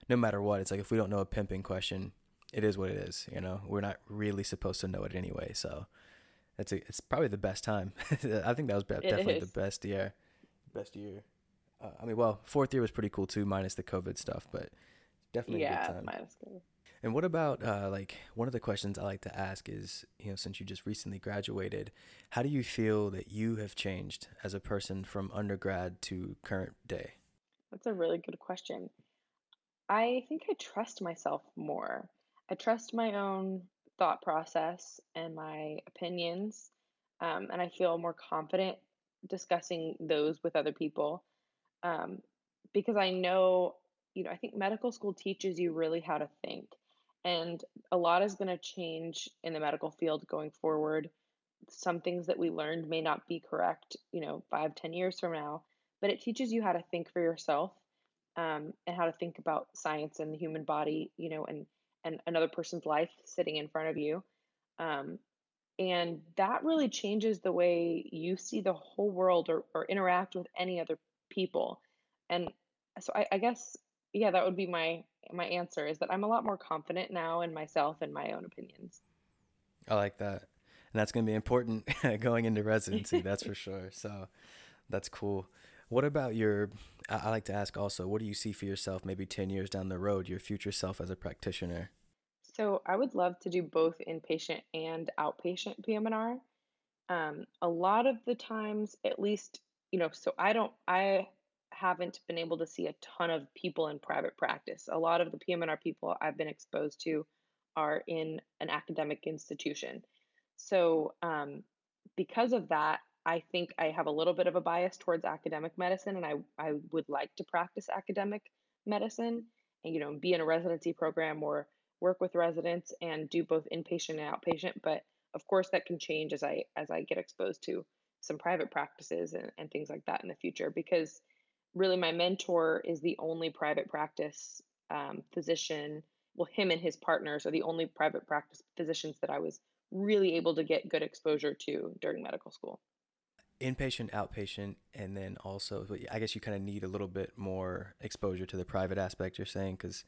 no matter what, it's like if we don't know a pimping question, it is what it is. You know, we're not really supposed to know it anyway. So that's a, it's probably the best time. [laughs] I think that was be- It definitely is. the best year. Best year. Uh, I mean, well, fourth year was pretty cool too, minus the COVID stuff, but definitely a good Yeah, time. good. And what about uh, like one of the questions I like to ask is, you know, since you just recently graduated, how do you feel that you have changed as a person from undergrad to current day? That's a really good question. I think I trust myself more. I trust my own thought process and my opinions, um, and I feel more confident discussing those with other people um, because I know, you know, I think medical school teaches you really how to think, and a lot is going to change in the medical field going forward. Some things that we learned may not be correct, you know, five, ten years from now, but it teaches you how to think for yourself um, and how to think about science and the human body, you know, and and another person's life sitting in front of you. Um, and that really changes the way you see the whole world or, or interact with any other people. And so I, I guess, yeah, that would be my my answer is that I'm a lot more confident now in myself and my own opinions. I like that. And that's going to be important [laughs] going into residency, that's for [laughs] sure. So that's cool. What about your? I like to ask also, what do you see for yourself maybe 10 years down the road, your future self as a practitioner? So I would love to do both inpatient and outpatient PM&R. Um, a lot of the times, at least, you know, so I don't, I haven't been able to see a ton of people in private practice. A lot of the PM&R people I've been exposed to are in an academic institution. So, um, because of that, I think I have a little bit of a bias towards academic medicine, and I, I would like to practice academic medicine and, you know, be in a residency program or work with residents and do both inpatient and outpatient. But of course, that can change as I as I get exposed to some private practices and, and things like that in the future. Because really, my mentor is the only private practice um, physician. Well, him and his partners are the only private practice physicians that I was really able to get good exposure to during medical school. Inpatient, outpatient, and then also, I guess you kind of need a little bit more exposure to the private aspect you're saying, because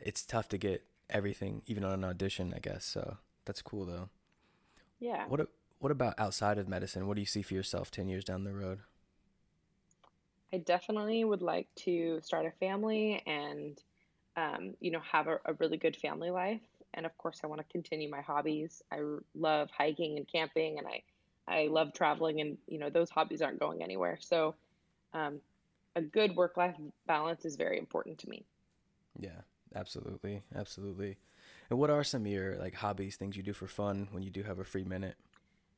it's tough to get everything, even on an audition, I guess. So that's cool though. Yeah. What what about outside of medicine? What do you see for yourself 10 years down the road? I definitely would like to start a family and, um, you know, have a, a really good family life. And of course, I want to continue my hobbies. I r- love hiking and camping, and I, I love traveling, and you know, those hobbies aren't going anywhere. So, um, a good work-life balance is very important to me. Yeah, absolutely. Absolutely. And what are some of your like hobbies, things you do for fun when you do have a free minute?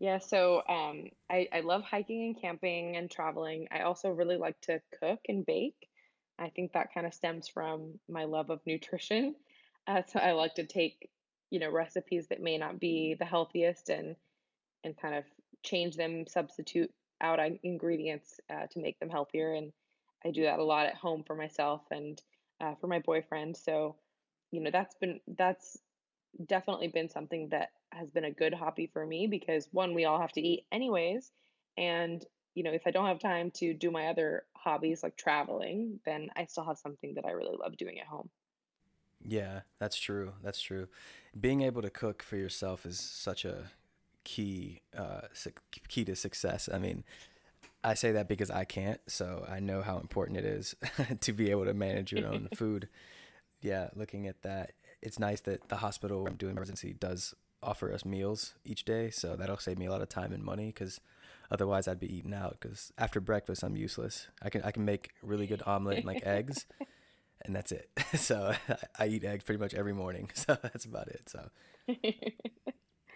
Yeah, so um, I, I love hiking and camping and traveling. I also really like to cook and bake. I think that kind of stems from my love of nutrition. [laughs] Uh, so I like to take, you know, recipes that may not be the healthiest and and kind of change them, substitute out ingredients uh, to make them healthier. And I do that a lot at home for myself and uh, for my boyfriend. So, you know, that's been that's definitely been something that has been a good hobby for me because one, we all have to eat anyways. And, you know, if I don't have time to do my other hobbies like traveling, then I still have something that I really love doing at home. Yeah, that's true. That's true. Being able to cook for yourself is such a key uh key to success. I mean, I say that because I can't, so I know how important it is [laughs] to be able to manage your own [laughs] food. Yeah, looking at that, it's nice that the hospital I'm doing residency does offer us meals each day, so that'll save me a lot of time and money because otherwise I'd be eating out because after breakfast I'm useless. I can I can make really good omelet and like [laughs] eggs, and that's it. [laughs] So [laughs] I eat eggs pretty much every morning, so that's about it. So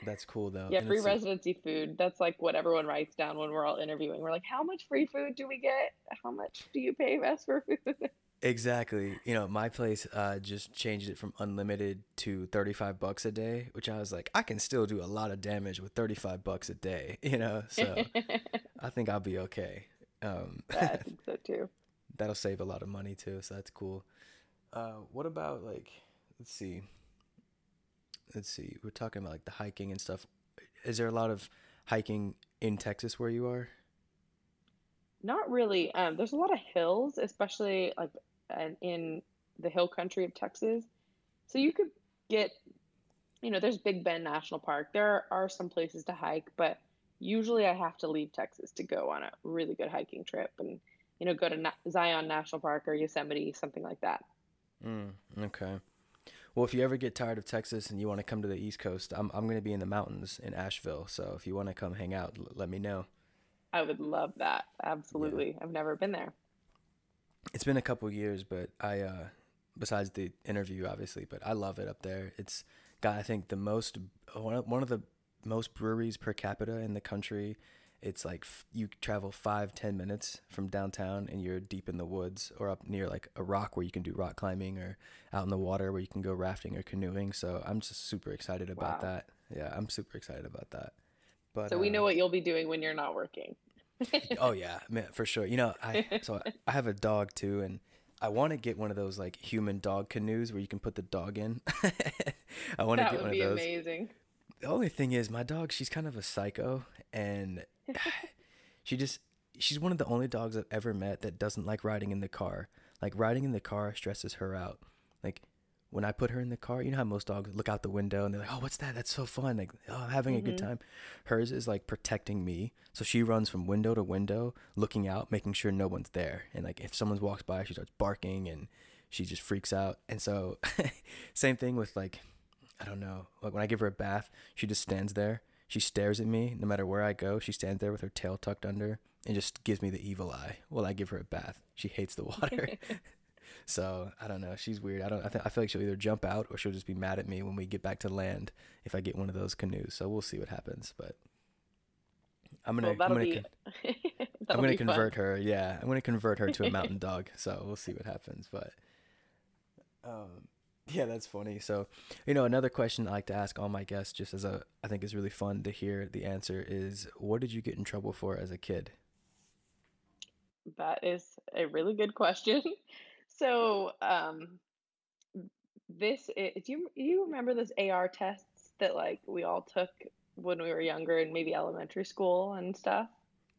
that's cool though. Yeah, And free residency food. That's like what everyone writes down when we're all interviewing. We're like, how much free food do we get? How much do you pay us for food? Exactly. You know, my place uh, just changed it from unlimited to 35 bucks a day, which I was like, I can still do a lot of damage with 35 bucks a day, [laughs] you know? So [laughs] I think I'll be okay. Um, [laughs] Yeah, I think so too. that'll save a lot of money too, so that's cool. Uh, what about like, let's see, let's see, we're talking about like the hiking and stuff. Is there a lot of hiking in Texas where you are? Not really. Um, there's a lot of hills, especially like uh, in the hill country of Texas. So you could get, you know, there's Big Bend National Park. There are some places to hike, but usually I have to leave Texas to go on a really good hiking trip and, you know, go to Na Zion National Park or Yosemite, something like that. Mm, okay. Well, if you ever get tired of Texas and you want to come to the East Coast, I'm I'm going to be in the mountains in Asheville. So if you want to come hang out, l- let me know. I would love that. Yeah. Absolutely. I've never been there. It's been a couple years, but I uh besides the interview obviously, but I love it up there. It's got I think the most one of, one of the most breweries per capita in the country. It's like f- you travel five ten minutes from downtown and you're deep in the woods or up near like a rock where you can do rock climbing or out in the water where you can go rafting or canoeing. So I'm just super excited about Wow. that. Yeah, I'm super excited about that. But So we uh, know what you'll be doing when you're not working. Oh yeah, man, for sure. You know, I [laughs] so I have a dog too, and I want to get one of those like human dog canoes where you can put the dog in. [laughs] I want to get one of be those. amazing. The only thing is, my dog, she's kind of a psycho, and [laughs] [sighs] she just she's one of the only dogs I've ever met that doesn't like riding in the car. Like riding in the car stresses her out. When I put her in the car, you know how most dogs look out the window and they're like, "Oh, what's that? That's so fun!" Like, "Oh, I'm having a good mm-hmm. time." Hers is like protecting me, so she runs from window to window, looking out, making sure no one's there. And like if someone walks by, she starts barking and she just freaks out. And so, [laughs] same thing with like, I don't know, like when I give her a bath, she just stands there. She stares at me no matter where I go. She stands there with her tail tucked under and just gives me the evil eye while I give her a bath. She hates the water. [laughs] So I don't know. She's weird. I don't. I, th- I feel like she'll either jump out or she'll just be mad at me when we get back to land if I get one of those canoes. So we'll see what happens. But I'm gonna. Well, I'm gonna. be con- [laughs] I'm gonna be fun. convert her. Yeah, I'm gonna convert her to a mountain [laughs] dog. So we'll see what happens. But um, yeah, that's funny. So you know, another question I like to ask all my guests, just as a, I think is really fun to hear the answer is, what did you get in trouble for as a kid? That is a really good question. [laughs] So, um, this i do you you remember those AR tests that like we all took when we were younger in maybe elementary school and stuff?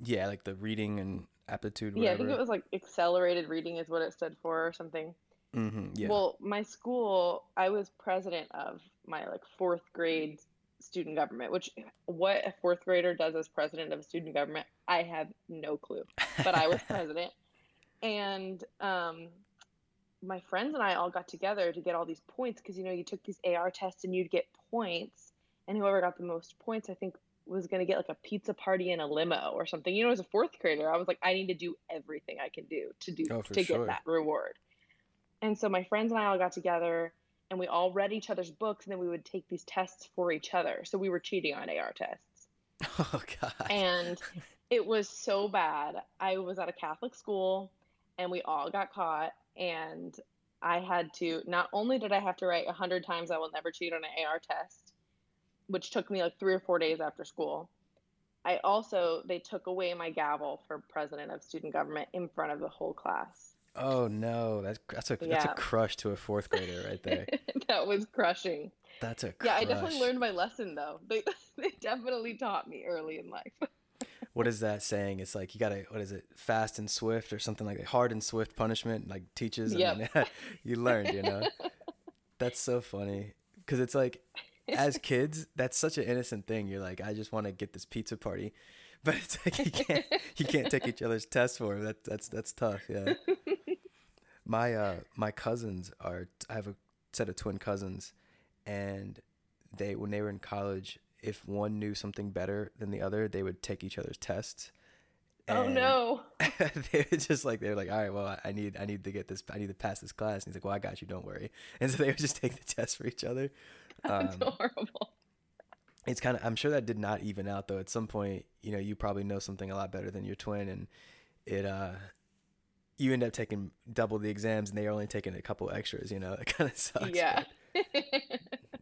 Yeah, like the reading and aptitude, Yeah, I think it was like accelerated reading is what it stood for or something. Mm-hmm, yeah. Well, my school, I was president of my like fourth grade student government, which what a fourth grader does as president of a student government, I have no clue. But I was [laughs] president. And um, my friends and I all got together to get all these points because you know you took these AR tests and you'd get points, and whoever got the most points, I think, was going to get like a pizza party in a limo or something. You know, as a fourth grader, I was like, I need to do everything I can do to do Oh, to sure. get that reward. And so my friends and I all got together and we all read each other's books and then we would take these tests for each other. So we were cheating on AR tests. [laughs] Oh God. And it was so bad. I was at a Catholic school and we all got caught and I had to not only did I have to write a 100 times I will never cheat on an AR test, which took me like 3 or 4 days after school. I also they took away my gavel for president of student government in front of the whole class. Oh no, that's that's a that's a crush to a fourth grader right there. [laughs] that was crushing. That's a Yeah. I definitely learned my lesson though. They [laughs] they definitely taught me early in life. [laughs] What is that saying? It's like you gotta what is it? Fast and swift or something like that. Hard and swift punishment like teaches and Yep. then [laughs] you learned, you know. [laughs] That's so funny because it's like as kids, that's such an innocent thing. You're like, I just want to get this pizza party, [laughs] but it's like you can't you can't take each other's tests for 'em. That that's that's tough. Yeah. my uh my cousins are I have a set of twin cousins and they when they were in college if one knew something better than the other they would take each other's tests. Oh no. [laughs] they were just like they were like all right well I- need i need to get this i need to pass this class. And he's like well i got you. Don't worry. [laughs] And so they would just take the test for each other. That's um, horrible. it's kind of i'm sure that did not even out though. At some point you know you probably know something a lot better than your twin and it uh you end up taking double the exams and they're only taking a couple extras you know? [laughs] It kind of sucks Yeah. but,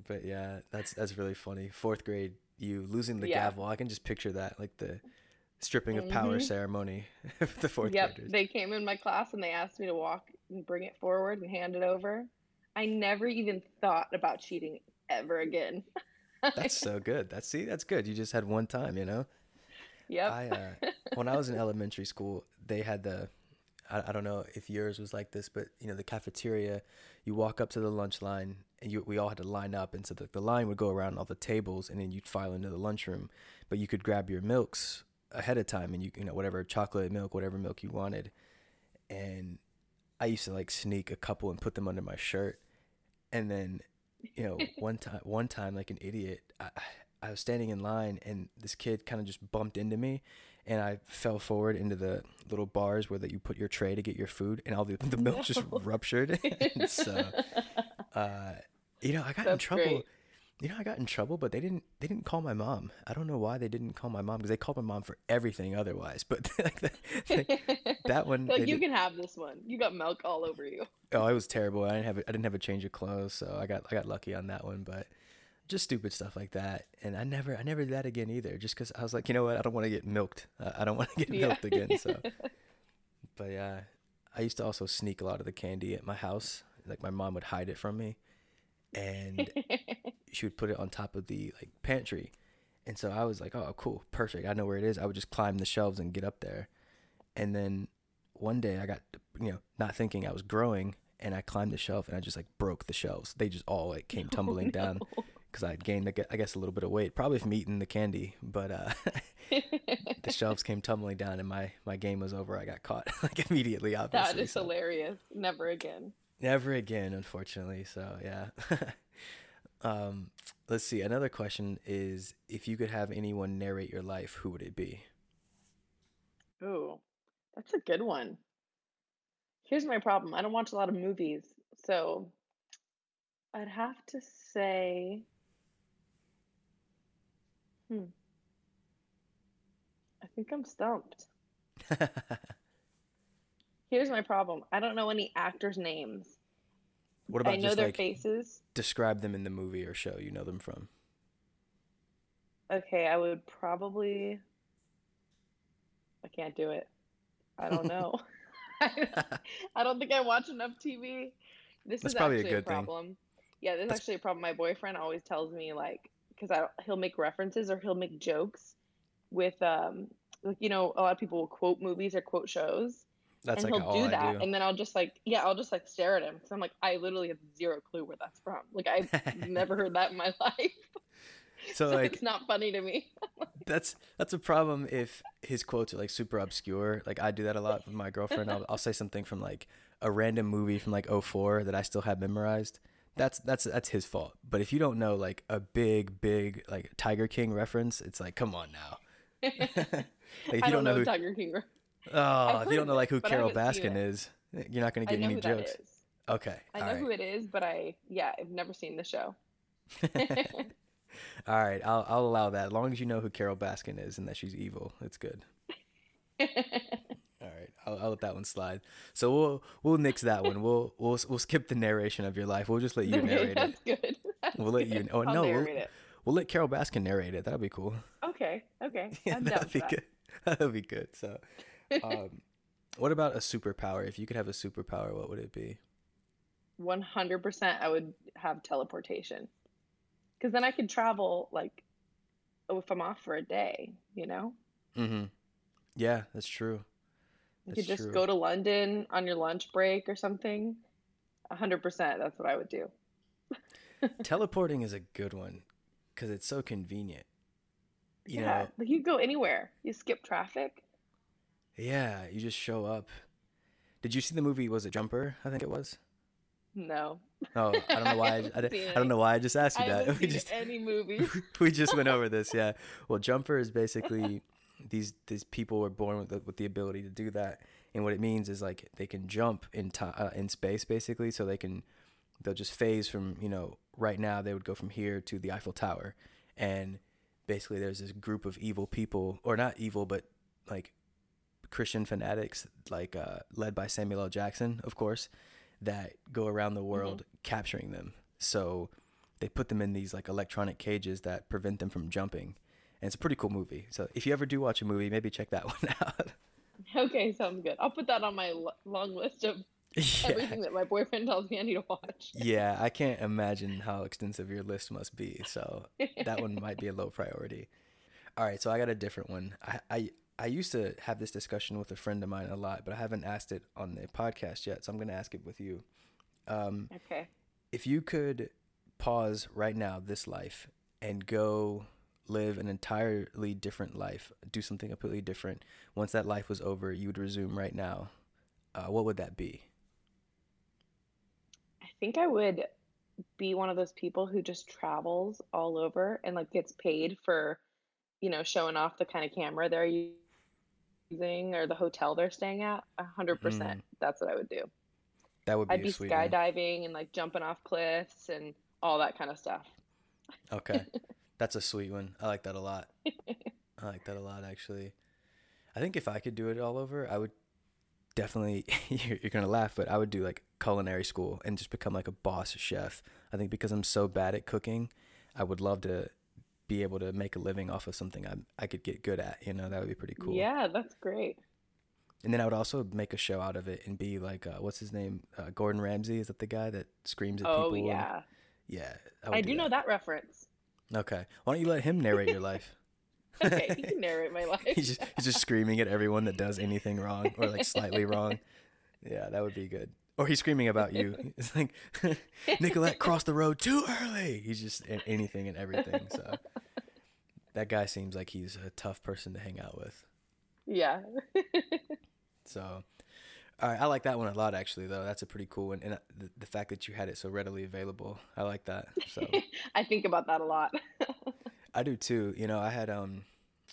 but yeah that's that's really funny fourth grade you losing the Yeah. gavel i can just picture that like the stripping of power ceremony [laughs] for the fourth Yep. graders They came in my class and they asked me to walk and bring it forward and hand it over. I never even thought about cheating ever again. [laughs] that's so good that's see that's good you just had one time you know Yep. I uh, when I was in [laughs] elementary school, they had the I, I don't know if yours was like this, but you know the cafeteria. You walk up to the lunch line, and you we all had to line up, and so the, the line would go around all the tables, and then you'd file into the lunchroom. But you could grab your milks ahead of time, and you you know whatever chocolate milk, whatever milk you wanted. And I used to like sneak a couple and put them under my shirt, and then you know [laughs] one time one time like an idiot I, I was standing in line and this kid kind of just bumped into me and I fell forward into the little bars where that you put your tray to get your food, and all the the milk just ruptured. [laughs] and so, uh, you know, I got in trouble. great. You know, I got in trouble, but they didn't. They didn't call my mom. I don't know why they didn't call my mom because they called my mom for everything otherwise. But [laughs] like that, like, [laughs] that one, Like you did- can have this one. You got milk all over you. oh, it was terrible. I didn't have. I didn't have a change of clothes, so I got. I got lucky on that one, but just stupid stuff like that. And I never. I never did that again either. Just because I was like, you know what? I don't want to get milked. I don't want to get Yeah. milked again. So, [laughs] but yeah, I used to also sneak a lot of the candy at my house. Like my mom would hide it from me, and [laughs] she would put it on top of the like pantry. And so I was like, oh, cool, perfect. I know where it is. I would just climb the shelves and get up there. And then one day I got, you know, not thinking I was growing and I climbed the shelf and I just like broke the shelves. They just all like came [laughs] tumbling down because I had gained, I I guess, a little bit of weight, probably from eating the candy. But uh, [laughs] the shelves came tumbling down and my, my game was over. I got caught like immediately, obviously. That is so- hilarious. Never again. Never again, unfortunately. So yeah. [laughs] um, let's see. Another question is: If you could have anyone narrate your life, who would it be? Ooh, that's a good one. Here's my problem. I don't watch a lot of movies, so I'd have to say, hmm, I think I'm stumped. [laughs] Here's my problem. I don't know any actors' names. What about I know just their like faces. describe them in the movie or show you know them from? Okay, I would probably. I can't do it. I don't [laughs] know. [laughs] I don't think I watch enough TV. This That's is probably a good thing. problem. Yeah, this is That's- actually a problem. My boyfriend always tells me like because I he'll make references or he'll make jokes with um like you know a lot of people will quote movies or quote shows That's and like he'll all do that do. and then I'll just like yeah I'll just like stare at him because I'm like I literally have zero clue where that's from like I've [laughs] never heard that in my [laughs] life so so like it's not funny to me [laughs] that's that's a problem if his quotes are like super obscure. Like I do that a lot with my girlfriend. I'll, I'll say something from like a random movie from like 04 that I still have memorized. That's that's that's his fault. But if you don't know like a big big like Tiger King reference, it's like come on now. like if I you don't know, who Tiger King. Oh, if you don't know like who it, but I Carole Baskin is, eh, you're not going to get any jokes. Okay. I know right. who it is, but I yeah, I've never seen the show. [laughs] All right, I'll I'll allow that. As long as you know who Carole Baskin is and that she's evil, it's good. [laughs] All right, I'll, I'll let that one slide. So we'll we'll nix that one. We'll we'll we'll skip the narration of your life. We'll just let you [laughs] narrate that's it. good. That's We'll let you. good. Oh I'll no, we'll, it. we'll let Carole Baskin narrate it. That'll be cool. Okay, okay. Yeah, I'm down that'll for be that. good. That'll be good. So, um, what about a superpower? If you could have a superpower, what would it be? 100% I would have teleportation. Because then I could travel, like, oh, if I'm off for a day, you know? Mm-hmm. Yeah, that's true. You could just true. go to London on your lunch break or something. 100% that's what I would do. [laughs] Teleporting is a good one because it's so convenient. You yeah, know, like you go anywhere. You skip traffic. Yeah, you just show up. Did you see the movie? Was it Jumper? I think it was. No. Oh, I don't know why. I, [laughs] I, haven't I don't know why I just asked you I that. [laughs] We just any movies. [laughs] we just went over this. Yeah. Well, Jumper is basically these these people were born with the, with the ability to do that, and what it means is like they can jump in time uh, in space basically, so they can they'll just phase from you know right now they would go from here to the Eiffel Tower, and basically there's this group of evil people or not evil but like Christian fanatics like uh, led by Samuel L. Jackson, of course, that go around the world capturing them. So they put them in these like electronic cages that prevent them from jumping. And it's a pretty cool movie. So if you ever do watch a movie, maybe check that [laughs] one out. Okay, sounds good. I'll put that on my lo- long list of [laughs] everything that my boyfriend tells me I need to watch. yeah, I can't imagine how extensive your list must be. So [laughs] that one might be a low priority. All right, so I got a different one. I, I I used to have this discussion with a friend of mine a lot, but I haven't asked it on the podcast yet. So I'm going to ask it with you. Um, Okay. if you could pause right now this life and go live an entirely different life do something completely different once that life was over you would resume right now uh, what would that be I think I would be one of those people who just travels all over and like gets paid for, you know, showing off the kind of camera they're using or the hotel they're staying at, 100%, Mm, that's what I would do. that would be I'd be sweet one. skydiving and like jumping off cliffs and all that kind of stuff. Okay. [laughs] That's a sweet one. I like that a lot. [laughs] I like that a lot, actually. I think if I could do it all over, I would definitely, [laughs] you're, you're gonna laugh, but I would do like culinary school and just become like a boss chef. I think because I'm so bad at cooking, I would love to be able to make a living off of something I I could get good at. You know, that would be pretty cool. Yeah, that's great. And then I would also make a show out of it and be like, uh, what's his name? Uh, Gordon Ramsay. Is that the guy that screams at Oh, people? And yeah. yeah, I I do do know that. that reference. Okay. Why don't you let him narrate your life? [laughs] Okay, you can narrate my [laughs] life. He's just he's just screaming at everyone that does anything wrong or like slightly wrong. Yeah, that would be good. Or he's screaming about you. [laughs] It's like [laughs] Nicolette crossed the road too early. He's just anything and everything. So that guy seems like he's a tough person to hang out with. Yeah. [laughs] So, all right, I like that one a lot actually. Though that's a pretty cool one, and uh, the, the fact that you had it so readily available, I like that. So I think about that a lot. I do too. You know, I had um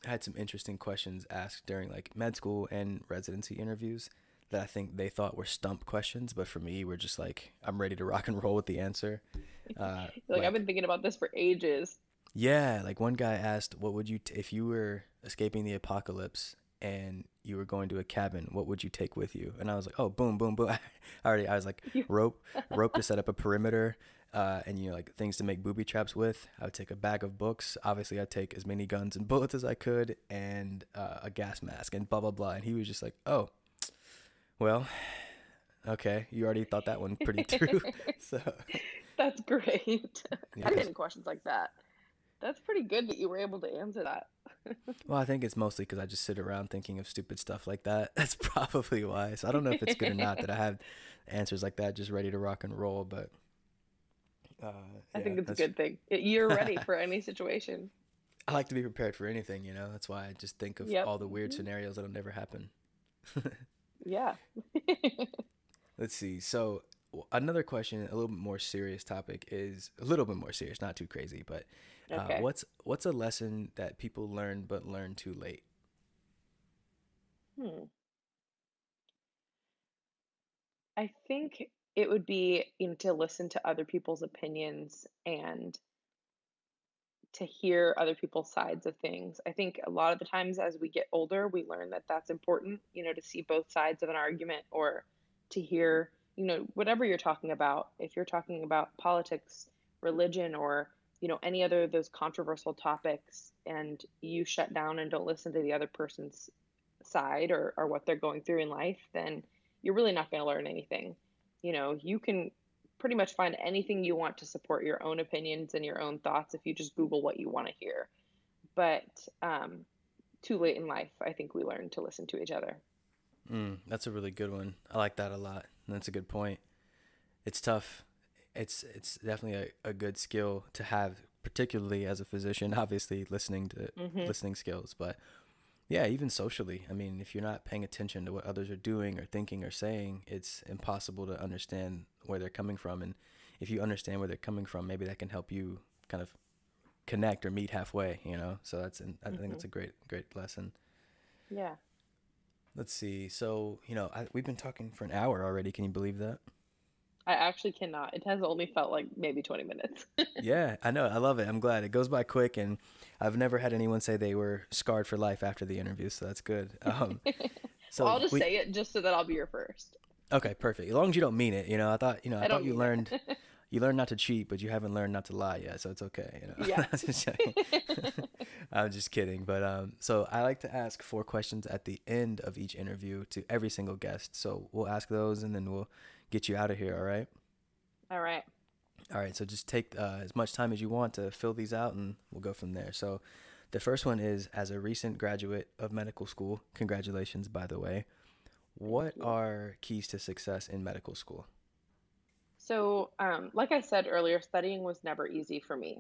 I had some interesting questions asked during like med school and residency interviews that I think they thought were stump questions, but for me we're just like I'm ready to rock and roll with the answer. [laughs] Uh Like I've been thinking about this for ages. yeah, like one guy asked, "What would you t- if you were escaping the apocalypse and you were going to a cabin? What would you take with you?" And I was like, "Oh, boom, boom, boom!" [laughs] I already, I was like, [laughs] rope, rope to set up a perimeter, uh, and you know, like things to make booby traps with. I would take a bag of books. Obviously, I'd take as many guns and bullets as I could, and uh, a gas mask, and blah blah blah. And he was just like, "Oh, well." [sighs] Okay, you already thought that one pretty [laughs] through. [laughs] So, That's great. yeah, I 'cause- didn't questions like that. That's pretty good that you were able to answer that. [laughs] Well, I think it's mostly because I just sit around thinking of stupid stuff like that. That's probably why. So I don't know if it's good or not that I have answers like that just ready to rock and roll. But uh, I yeah, think it's a good thing. You're ready for any situation. I like to be prepared for anything. You know, that's why I just think of Yep. all the weird scenarios that'll never happen. Yeah. [laughs] Let's see. So another question, a little bit more serious topic is a little bit more serious, not too crazy, but uh, Okay. what's what's a lesson that people learn but learn too late? Hmm. I think it would be, you know, to listen to other people's opinions and to hear other people's sides of things. I think a lot of the times as we get older, we learn that that's important, you know, to see both sides of an argument or to hear, you know, whatever you're talking about. If you're talking about politics, religion, or, you know, any other of those controversial topics, and you shut down and don't listen to the other person's side or, or what they're going through in life, then you're really not going to learn anything. You know, you can pretty much find anything you want to support your own opinions and your own thoughts if you just Google what you want to hear. But um, too late in life, I think we learn to listen to each other. Mm, that's a really good one. I like that a lot. That's a good point. It's tough. It's it's definitely a, a good skill to have, particularly as a physician. [laughs] Obviously, listening to hmm listening skills, but yeah, even socially. I mean, if you're not paying attention to what others are doing or thinking or saying, it's impossible to understand where they're coming from. And if you understand where they're coming from, maybe that can help you kind of connect or meet halfway. You know. So that's an, I think that's a mm-hmm. great great lesson. Yeah. Let's see. So, you know, I, we've been talking for an hour already. Can you believe that? I actually cannot. It has only felt like maybe 20 minutes. [laughs] Yeah, I know. I love it. I'm glad. It goes by quick, and I've never had anyone say they were scarred for life after the interview, so that's good. [laughs] Um, Well, I'll just we say it just so that I'll be your first. okay, perfect. As long as you don't mean it, you know. I thought, you know, I I thought you learned [laughs] you learned not to cheat, but you haven't learned not to lie yet, so it's okay, you know. Yeah. I'm just kidding, but um, so I like to ask four questions at the end of each interview to every single guest. So we'll ask those, and then we'll get you out of here. All right. All right. All right, so just take uh, as much time as you want to fill these out, and we'll go from there. So, the first one is as a recent graduate of medical school. Congratulations, by the way. What are keys to success in medical school? So, um, like I said earlier, studying was never easy for me,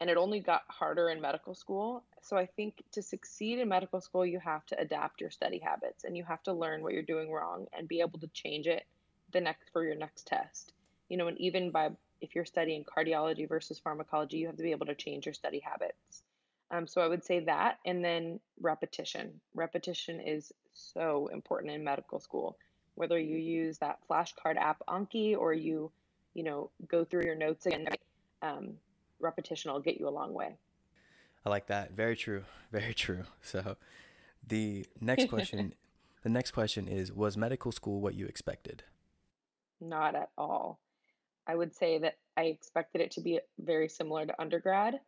and it only got harder in medical school. So, I think to succeed in medical school, you have to adapt your study habits and you have to learn what you're doing wrong and be able to change it the next for your next test. You know, and even by if you're studying cardiology versus pharmacology, you have to be able to change your study habits. Um, so I would say that, and then repetition. Repetition is so important in medical school. Whether you use that flashcard app Anki or you, you know, go through your notes again, um, repetition will get you a long way. I like that. Very true. [laughs] Very true. So, the next [laughs] question, the next question is: Was medical school what you expected? Not at all. I would say that I expected it to be very similar to undergrad,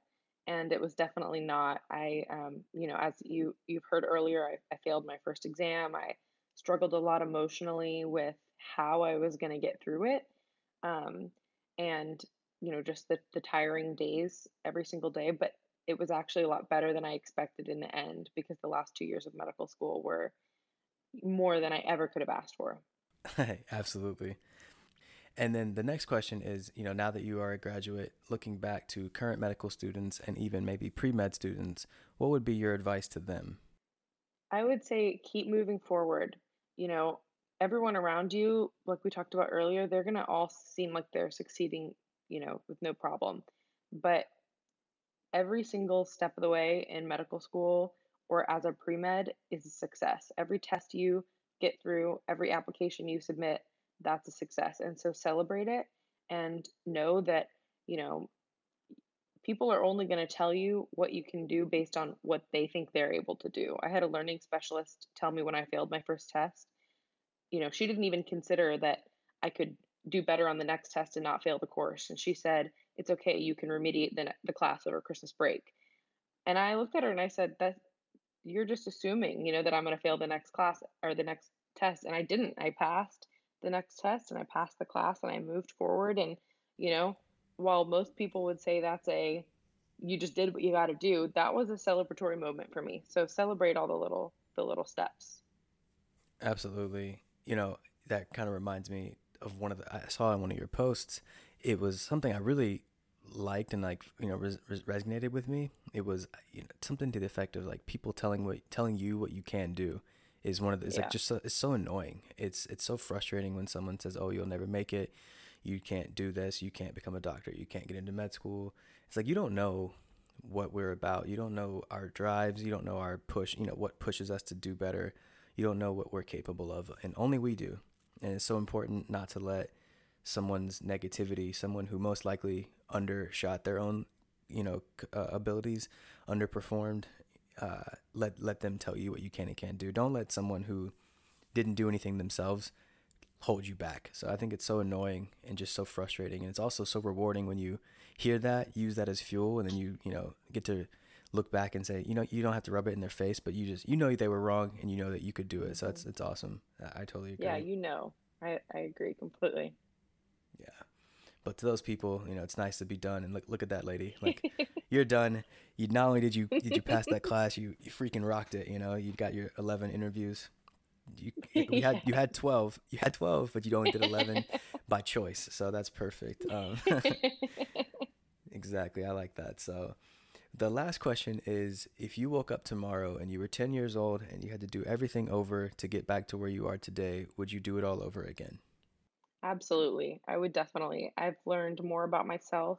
and it was definitely not. I, um, you know, as you you've heard earlier, I, I failed my first exam. I struggled a lot emotionally with how I was going to get through it, um, and you know, just the the tiring days every single day. But it was actually a lot better than I expected in the end because the last two years of medical school were more than I ever could have asked for. [laughs] Absolutely. And then the next question is, you know, now that you are a graduate, looking back to current medical students and even maybe pre-med students, what would be your advice to them? I would say keep moving forward. You know, everyone around you, like we talked about earlier, they're going to all seem like they're succeeding, you know, with no problem. But every single step of the way in medical school or as a pre-med is a success. Every test you get through, every application you submit, that's a success. And so celebrate it and know that, you know, people are only going to tell you what you can do based on what they think they're able to do. I had a learning specialist tell me when I failed my first test, you know, she didn't even consider that I could do better on the next test and not fail the course. And she said, it's okay, you can remediate the, the class over Christmas break. And I looked at her and I said, that you're just assuming, you know, that I'm going to fail the next class or the next test. And I didn't. I passed the next test and I passed the class and I moved forward. And, you know, while most people would say that's a, you just did what you got to do, that was a celebratory moment for me. So celebrate all the little, the little steps. Absolutely. You know, that kind of reminds me of one of the, I saw in one of your posts. It was something I really liked and like you know res- res- resonated with me it was you know, something to the effect of like people telling what telling you what you can do is one of the it's yeah. like just so, it's so annoying. It's it's so frustrating when someone says oh you'll never make it. You can't do this. You can't become a doctor. You can't get into med school. It's like you don't know what we're about. You don't know our drives. You don't know our push you know what pushes us to do better. You don't know what we're capable of and only we do. And it's so important not to let someone's negativity someone who most likely undershot their own you know uh, abilities underperformed uh, let let them tell you what you can and can't do. Don't let someone who didn't do anything themselves hold you back. So I think it's so annoying and just so frustrating, and it's also so rewarding when you hear that, use that as fuel, and then you you know get to look back and say, you know, you don't have to rub it in their face, but you just you know they were wrong, and you know that you could do it. So that's it's awesome. I, I totally agree. Yeah, you know, I I agree completely. Yeah. But to those people, you know, it's nice to be done. And look, look at that lady. [laughs] Like, you're done. You not only did you did you pass that class, you you freaking rocked it. You know, you got your 11 interviews. You you had you had [laughs] 12. You had 12, but you only did 11 [laughs] by choice. So that's perfect. Um, exactly. I like that. So. The last question is if you woke up tomorrow and you were 10 years old and you had to do everything over to get back to where you are today, would you do it all over again? Absolutely. I would definitely. I've learned more about myself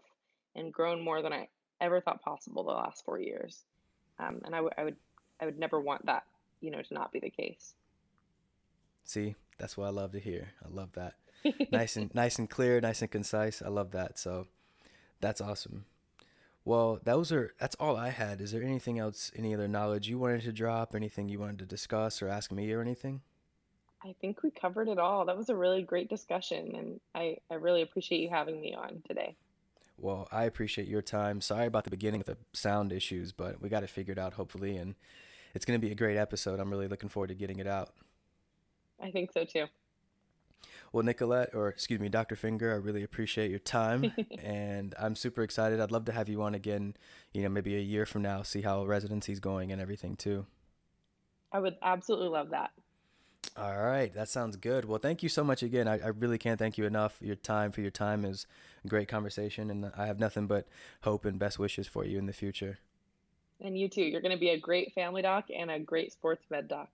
and grown more than I ever thought possible the last four years. Um, and I, w- I would I would never want that, you know, to not be the case. See, that's what I love to hear. I love that. [laughs] nice and nice and clear, nice and concise. I love that. So that's awesome. Well, those are that's all I had. Is there anything else, any other knowledge you wanted to drop, anything you wanted to discuss or ask me or anything? I think we covered it all. That was a really great discussion, and I, I really appreciate you having me on today. Well, I appreciate your time. Sorry about the beginning with the sound issues, but we got it figured out hopefully, and it's going to be a great episode. I'm really looking forward to getting it out. I think so too. Well, Nicolette, or excuse me, Dr. Finger, I really appreciate your time, [laughs] and I'm super excited. I'd love to have you on again, you know, maybe a year from now, see how residency's going and everything too. I would absolutely love that. All right, that sounds good. Well, thank you so much again. I, I really can't thank you enough. Your time for your time is a great conversation, and I have nothing but hope and best wishes for you in the future. And you too. You're going to be a great family doc and a great sports med doc.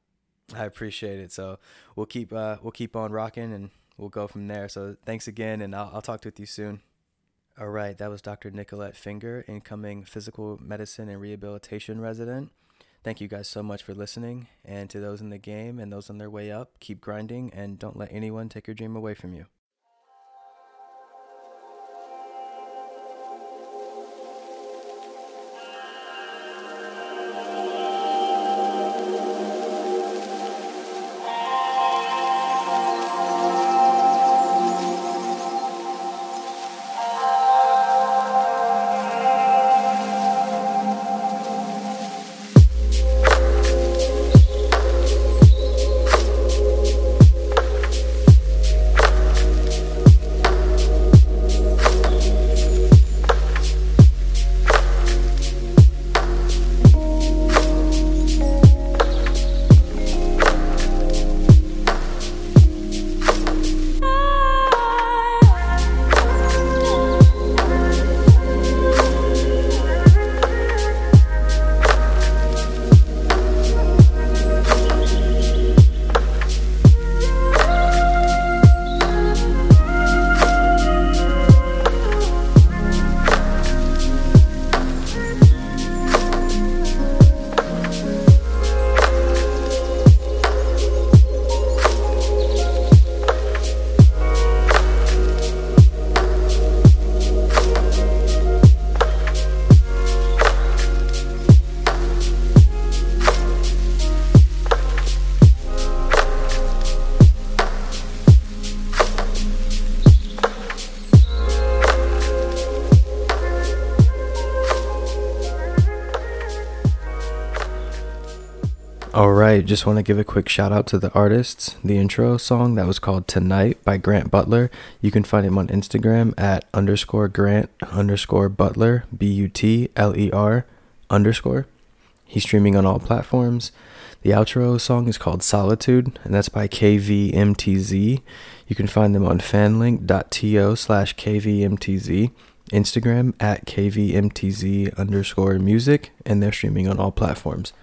I appreciate it. So we'll keep uh, we'll keep on rocking, and we'll go from there. So thanks again, and I'll, I'll talk with you soon. All right, that was Dr. Nicolette Finger, incoming physical medicine and rehabilitation resident. Thank you guys so much for listening. And to those in the game and those on their way up, keep grinding and don't let anyone take your dream away from you. Right, just want to give a quick shout out to the artists. The intro song that was called Tonight by Grant Butler. You can find him on Instagram at underscore Grant underscore Butler, B U T L E R underscore. He's streaming on all platforms. The outro song is called Solitude, and that's by KVMTZ. You can find them on fanlink.to slash KVMTZ, Instagram at KVMTZ underscore music, and they're streaming on all platforms.